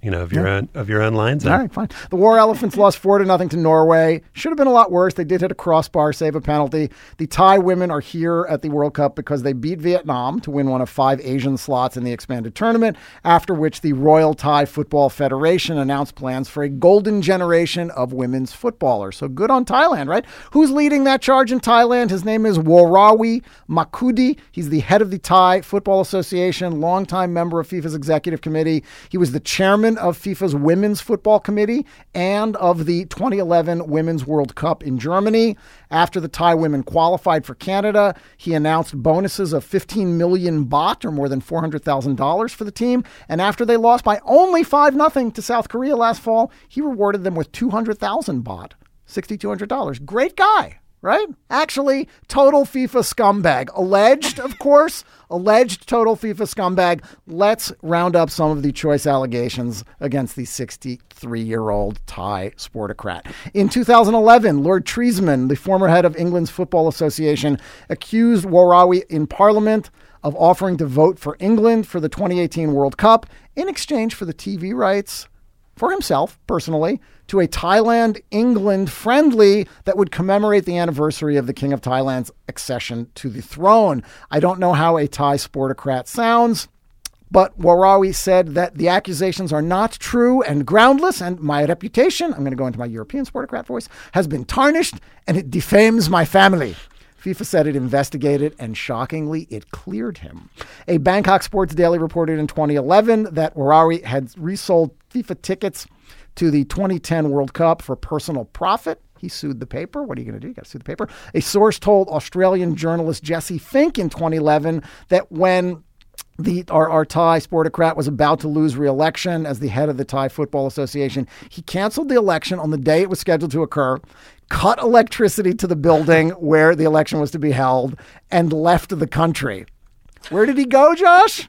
you know of your Yeah. own of your own lines. All right, fine. The War Elephants lost four to nothing to Norway. Should have been a lot worse. They did hit a crossbar, save a penalty. The Thai women are here at the World Cup because they beat Vietnam to win one of five Asian slots in the expanded tournament. After which, the Royal Thai Football Federation announced plans for a golden generation of women's footballers. So good on Thailand, right? Who's leading that charge in Thailand? His name is Worawi Makudi. He's the head of the Thai Football Association, longtime member of FIFA's executive committee. He was the chairman of FIFA's Women's Football Committee and of the 2011 Women's World Cup in Germany. After the Thai women qualified for Canada, he announced bonuses of 15 million baht, or more than $400,000 for the team. And after they lost by only 5 0 to South Korea last fall, he rewarded them with 200,000 baht, $6,200. Great guy right? Actually, total FIFA scumbag. Alleged, of course, alleged total FIFA scumbag. Let's round up some of the choice allegations against the 63 year old Thai sportocrat. In 2011, Lord Triesman, the former head of England's Football Association, accused Worawi in Parliament of offering to vote for England for the 2018 World Cup in exchange for the TV rights for himself personally to a Thailand England friendly that would commemorate the anniversary of the King of Thailand's accession to the throne. I don't know how a Thai sportocrat sounds. But Worawi said that the accusations are not true and groundless, and my reputation, I'm going to go into my European sportocrat voice, has been tarnished and it defames my family. FIFA said it investigated, and shockingly, it cleared him. A Bangkok Sports Daily reported in 2011 that Worawi had resold FIFA tickets to the 2010 World Cup for personal profit. He sued the paper. What are you going to do? You got to sue the paper. A source told Australian journalist Jesse Fink in 2011 that when the our, our Thai sportocrat was about to lose re-election as the head of the Thai Football Association. He canceled the election on the day it was scheduled to occur, cut electricity to the building *laughs* where the election was to be held, and left the country. Where did he go, Josh?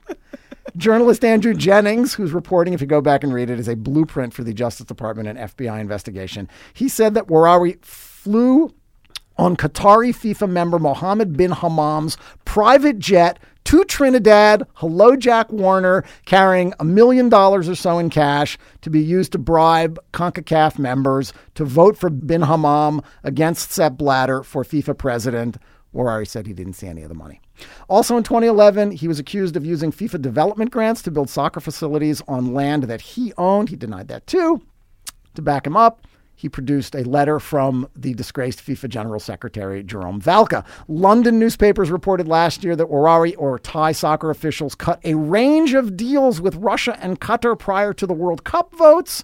Journalist Andrew Jennings, who's reporting, if you go back and read it, is a blueprint for the Justice Department and FBI investigation. He said that Worawi flew on Qatari FIFA member Mohammed bin Hammam's private jet to Trinidad. Hello, Jack Warner, carrying a million dollars or so in cash to be used to bribe CONCACAF members to vote for bin Hammam against Sepp Blatter for FIFA president. Worawi said he didn't see any of the money. Also in 2011, he was accused of using FIFA development grants to build soccer facilities on land that he owned. He denied that too. To back him up, he produced a letter from the disgraced FIFA General Secretary Jerome Valcke. London newspapers reported last year that Worawi or Thai soccer officials cut a range of deals with Russia and Qatar prior to the World Cup votes.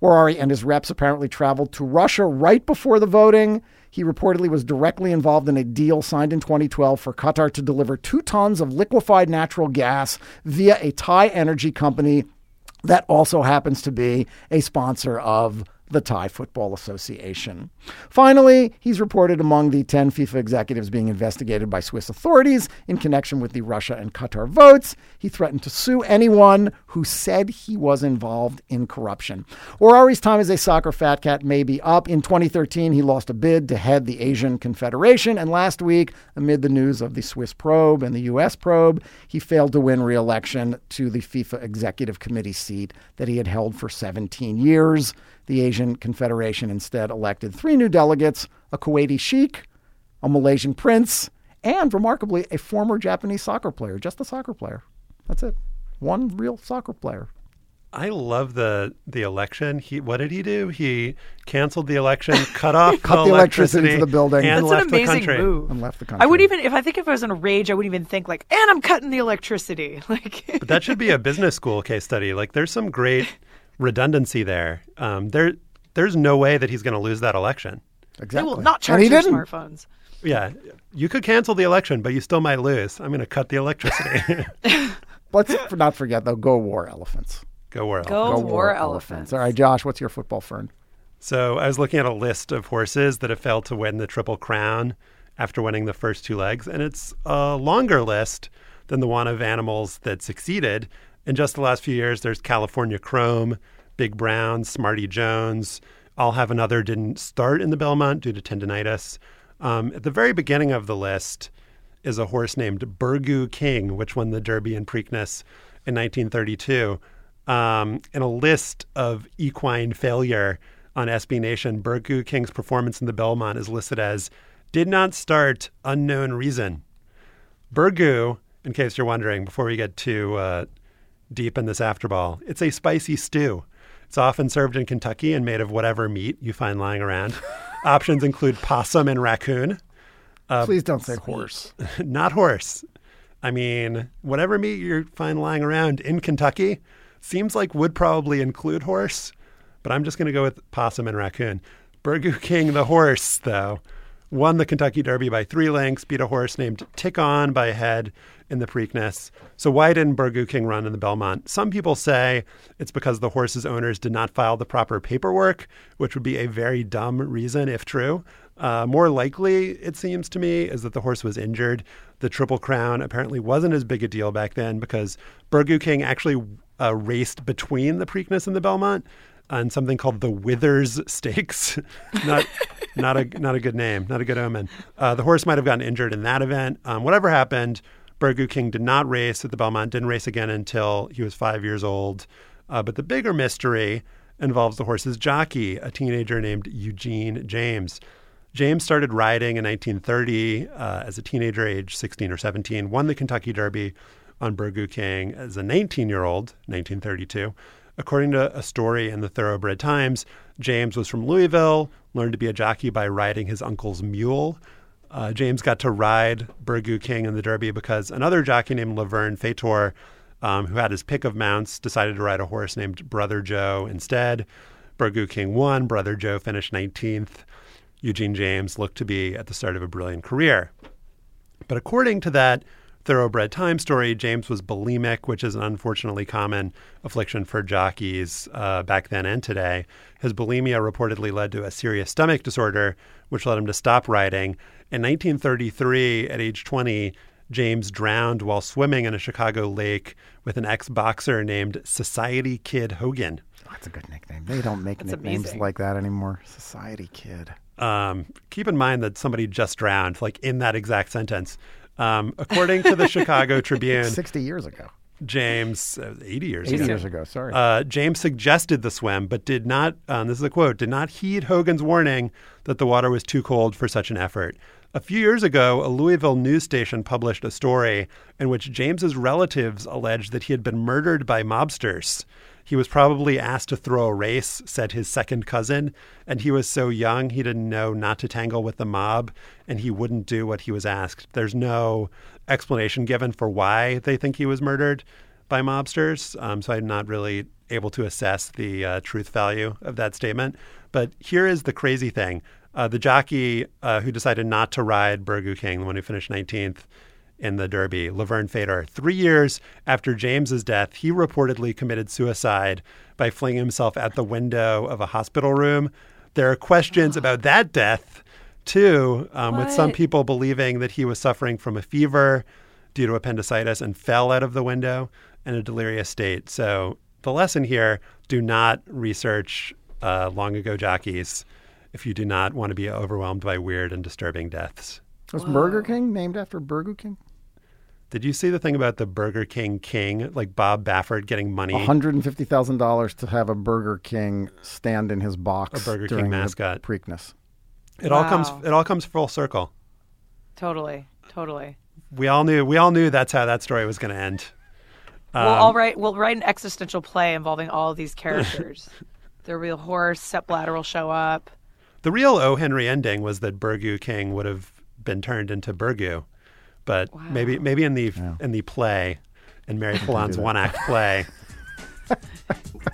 Worawi and his reps apparently traveled to Russia right before the voting. He reportedly was directly involved in a deal signed in 2012 for Qatar to deliver two tons of liquefied natural gas via a Thai energy company that also happens to be a sponsor of the Thai Football Association. Finally, he's reported among the 10 FIFA executives being investigated by Swiss authorities in connection with the Russia and Qatar votes. He threatened to sue anyone who said he was involved in corruption. Worawi's time as a soccer fat cat may be up. In 2013, he lost a bid to head the Asian Confederation, and last week, amid the news of the Swiss probe and the U.S. probe, he failed to win re election to the FIFA Executive Committee seat that he had held for 17 years. The Asian Confederation instead elected three new delegates a Kuwaiti sheikh, a Malaysian prince, and remarkably, a former Japanese soccer player, just a soccer player. That's it. One real soccer player. I love the the election. He what did he do? He canceled the election, *laughs* cut off Cut the the electricity to the building. and That's left an amazing the country. move. And left the country. I wouldn't even if I think if I was in a rage, I wouldn't even think like, and I'm cutting the electricity. *laughs* Like But that should be a business school case study. Like there's some great redundancy there. Um, there there's no way that he's going to lose that election. Exactly. they will not charge he their didn't. smartphones. Yeah, you could cancel the election, but you still might lose. I'm going to cut the electricity. *laughs* Let's not forget though. Go war elephants. Go world. Go Go war elephants. All right, Josh. What's your football fern? So I was looking at a list of horses that have failed to win the Triple Crown after winning the first two legs, and it's a longer list than the one of animals that succeeded. In just the last few years, there's California Chrome, Big Brown, Smarty Jones. I'll have another didn't start in the Belmont due to tendonitis. Um, at the very beginning of the list is a horse named Burgoo King, which won the Derby and Preakness in 1932. Um, in a list of equine failure on SB Nation, Burgoo King's performance in the Belmont is listed as did not start unknown reason. Burgoo, in case you're wondering, before we get too uh, deep in this afterball, it's a spicy stew. It's often served in Kentucky and made of whatever meat you find lying around. *laughs* Options include possum and raccoon. Uh, Please don't say horse. *laughs* not horse. I mean, whatever meat you find lying around in Kentucky seems like would probably include horse, but I'm just going to go with possum and raccoon. Burgoo King, the horse, though, won the Kentucky Derby by three lengths, beat a horse named Tick On by a head in the Preakness. So why didn't Burgoo King run in the Belmont? Some people say it's because the horse's owners did not file the proper paperwork, which would be a very dumb reason if true. Uh, more likely, it seems to me, is that the horse was injured. The Triple Crown apparently wasn't as big a deal back then because Burgoo King actually uh, raced between the Preakness and the Belmont on something called the Withers Stakes. *laughs* not, not a not a good name, not a good omen. Uh, the horse might have gotten injured in that event. Um, whatever happened, Burgoo King did not race at the Belmont. Didn't race again until he was five years old. Uh, but the bigger mystery involves the horse's jockey, a teenager named Eugene James. James started riding in 1930 uh, as a teenager, age 16 or 17, won the Kentucky Derby on Burgoo King as a 19 year old, 1932. According to a story in the Thoroughbred Times, James was from Louisville, learned to be a jockey by riding his uncle's mule. Uh, James got to ride Burgoo King in the Derby because another jockey named Laverne Fator, um, who had his pick of mounts, decided to ride a horse named Brother Joe instead. Burgoo King won. Brother Joe finished 19th. Eugene James looked to be at the start of a brilliant career. But according to that Thoroughbred Time story, James was bulimic, which is an unfortunately common affliction for jockeys uh, back then and today. His bulimia reportedly led to a serious stomach disorder, which led him to stop riding. In 1933, at age 20, James drowned while swimming in a Chicago lake with an ex boxer named Society Kid Hogan. That's a good nickname. They don't make That's nicknames amazing. like that anymore. Society kid. Um, keep in mind that somebody just drowned, like in that exact sentence. Um, according to the Chicago *laughs* Tribune, 60 years ago. James, uh, 80 years 80 ago. years ago. Sorry. Uh, James suggested the swim, but did not, um, this is a quote, did not heed Hogan's warning that the water was too cold for such an effort. A few years ago, a Louisville news station published a story in which James's relatives alleged that he had been murdered by mobsters. He was probably asked to throw a race, said his second cousin, and he was so young he didn't know not to tangle with the mob, and he wouldn't do what he was asked. There's no explanation given for why they think he was murdered by mobsters, um, so I'm not really able to assess the uh, truth value of that statement. But here is the crazy thing. Uh, the jockey uh, who decided not to ride Burgoo King, the one who finished 19th in the Derby, Laverne Fator, three years after James's death, he reportedly committed suicide by flinging himself out the window of a hospital room. There are questions *gasps* about that death, too, um, with some people believing that he was suffering from a fever due to appendicitis and fell out of the window in a delirious state. So the lesson here do not research uh, long ago jockeys if you do not want to be overwhelmed by weird and disturbing deaths. Was Burger King named after Burger King? Did you see the thing about the Burger King King, like Bob Baffert getting money? $150,000 to have a Burger King stand in his box. A Burger King during the mascot. Preakness. It all comes. It all comes full circle. Totally, totally. We all knew. We all knew that's how that story was going to end. we'll um, all write. We'll write an existential play involving all of these characters. *laughs* the real horse, Sepp Blatter will show up. The real O. Henry ending was that Burgoo King would have been turned into Burgoo, but maybe maybe in the in the play, in Mary Pilon's one act play, *laughs*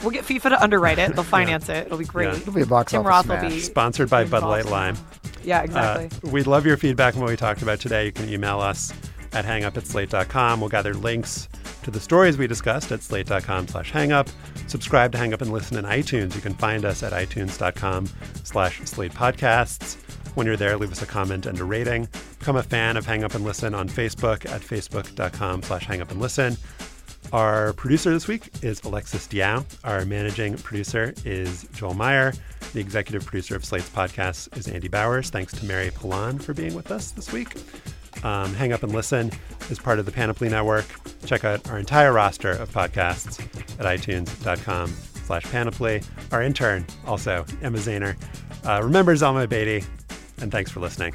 We'll get FIFA to underwrite it. They'll finance it. It'll be great. Yeah. It'll be a box Tim office Roth smash. will be sponsored by Bud Light Lime. Yeah, exactly. Uh, we'd love your feedback on what we talked about today. You can email us at hangup at slate.com. We'll gather links to the stories we discussed at slate.com slash hangup. Subscribe to Hang Up and Listen in iTunes. You can find us at itunes.com slash slate podcasts. When you're there, leave us a comment and a rating. Become a fan of Hang Up and Listen on Facebook at facebook.com slash hang up and listen. Our producer this week is Alexis Diao. Our managing producer is Joel Meyer. The executive producer of Slate's podcast is Andy Bowers. Thanks to Mary Pilon for being with us this week. Um, Hang Up and Listen is part of the Panoply Network. Check out our entire roster of podcasts at itunes.com slash panoply. Our intern, also, Emma Zahner. Uh, remember Zalma Beatty, and thanks for listening.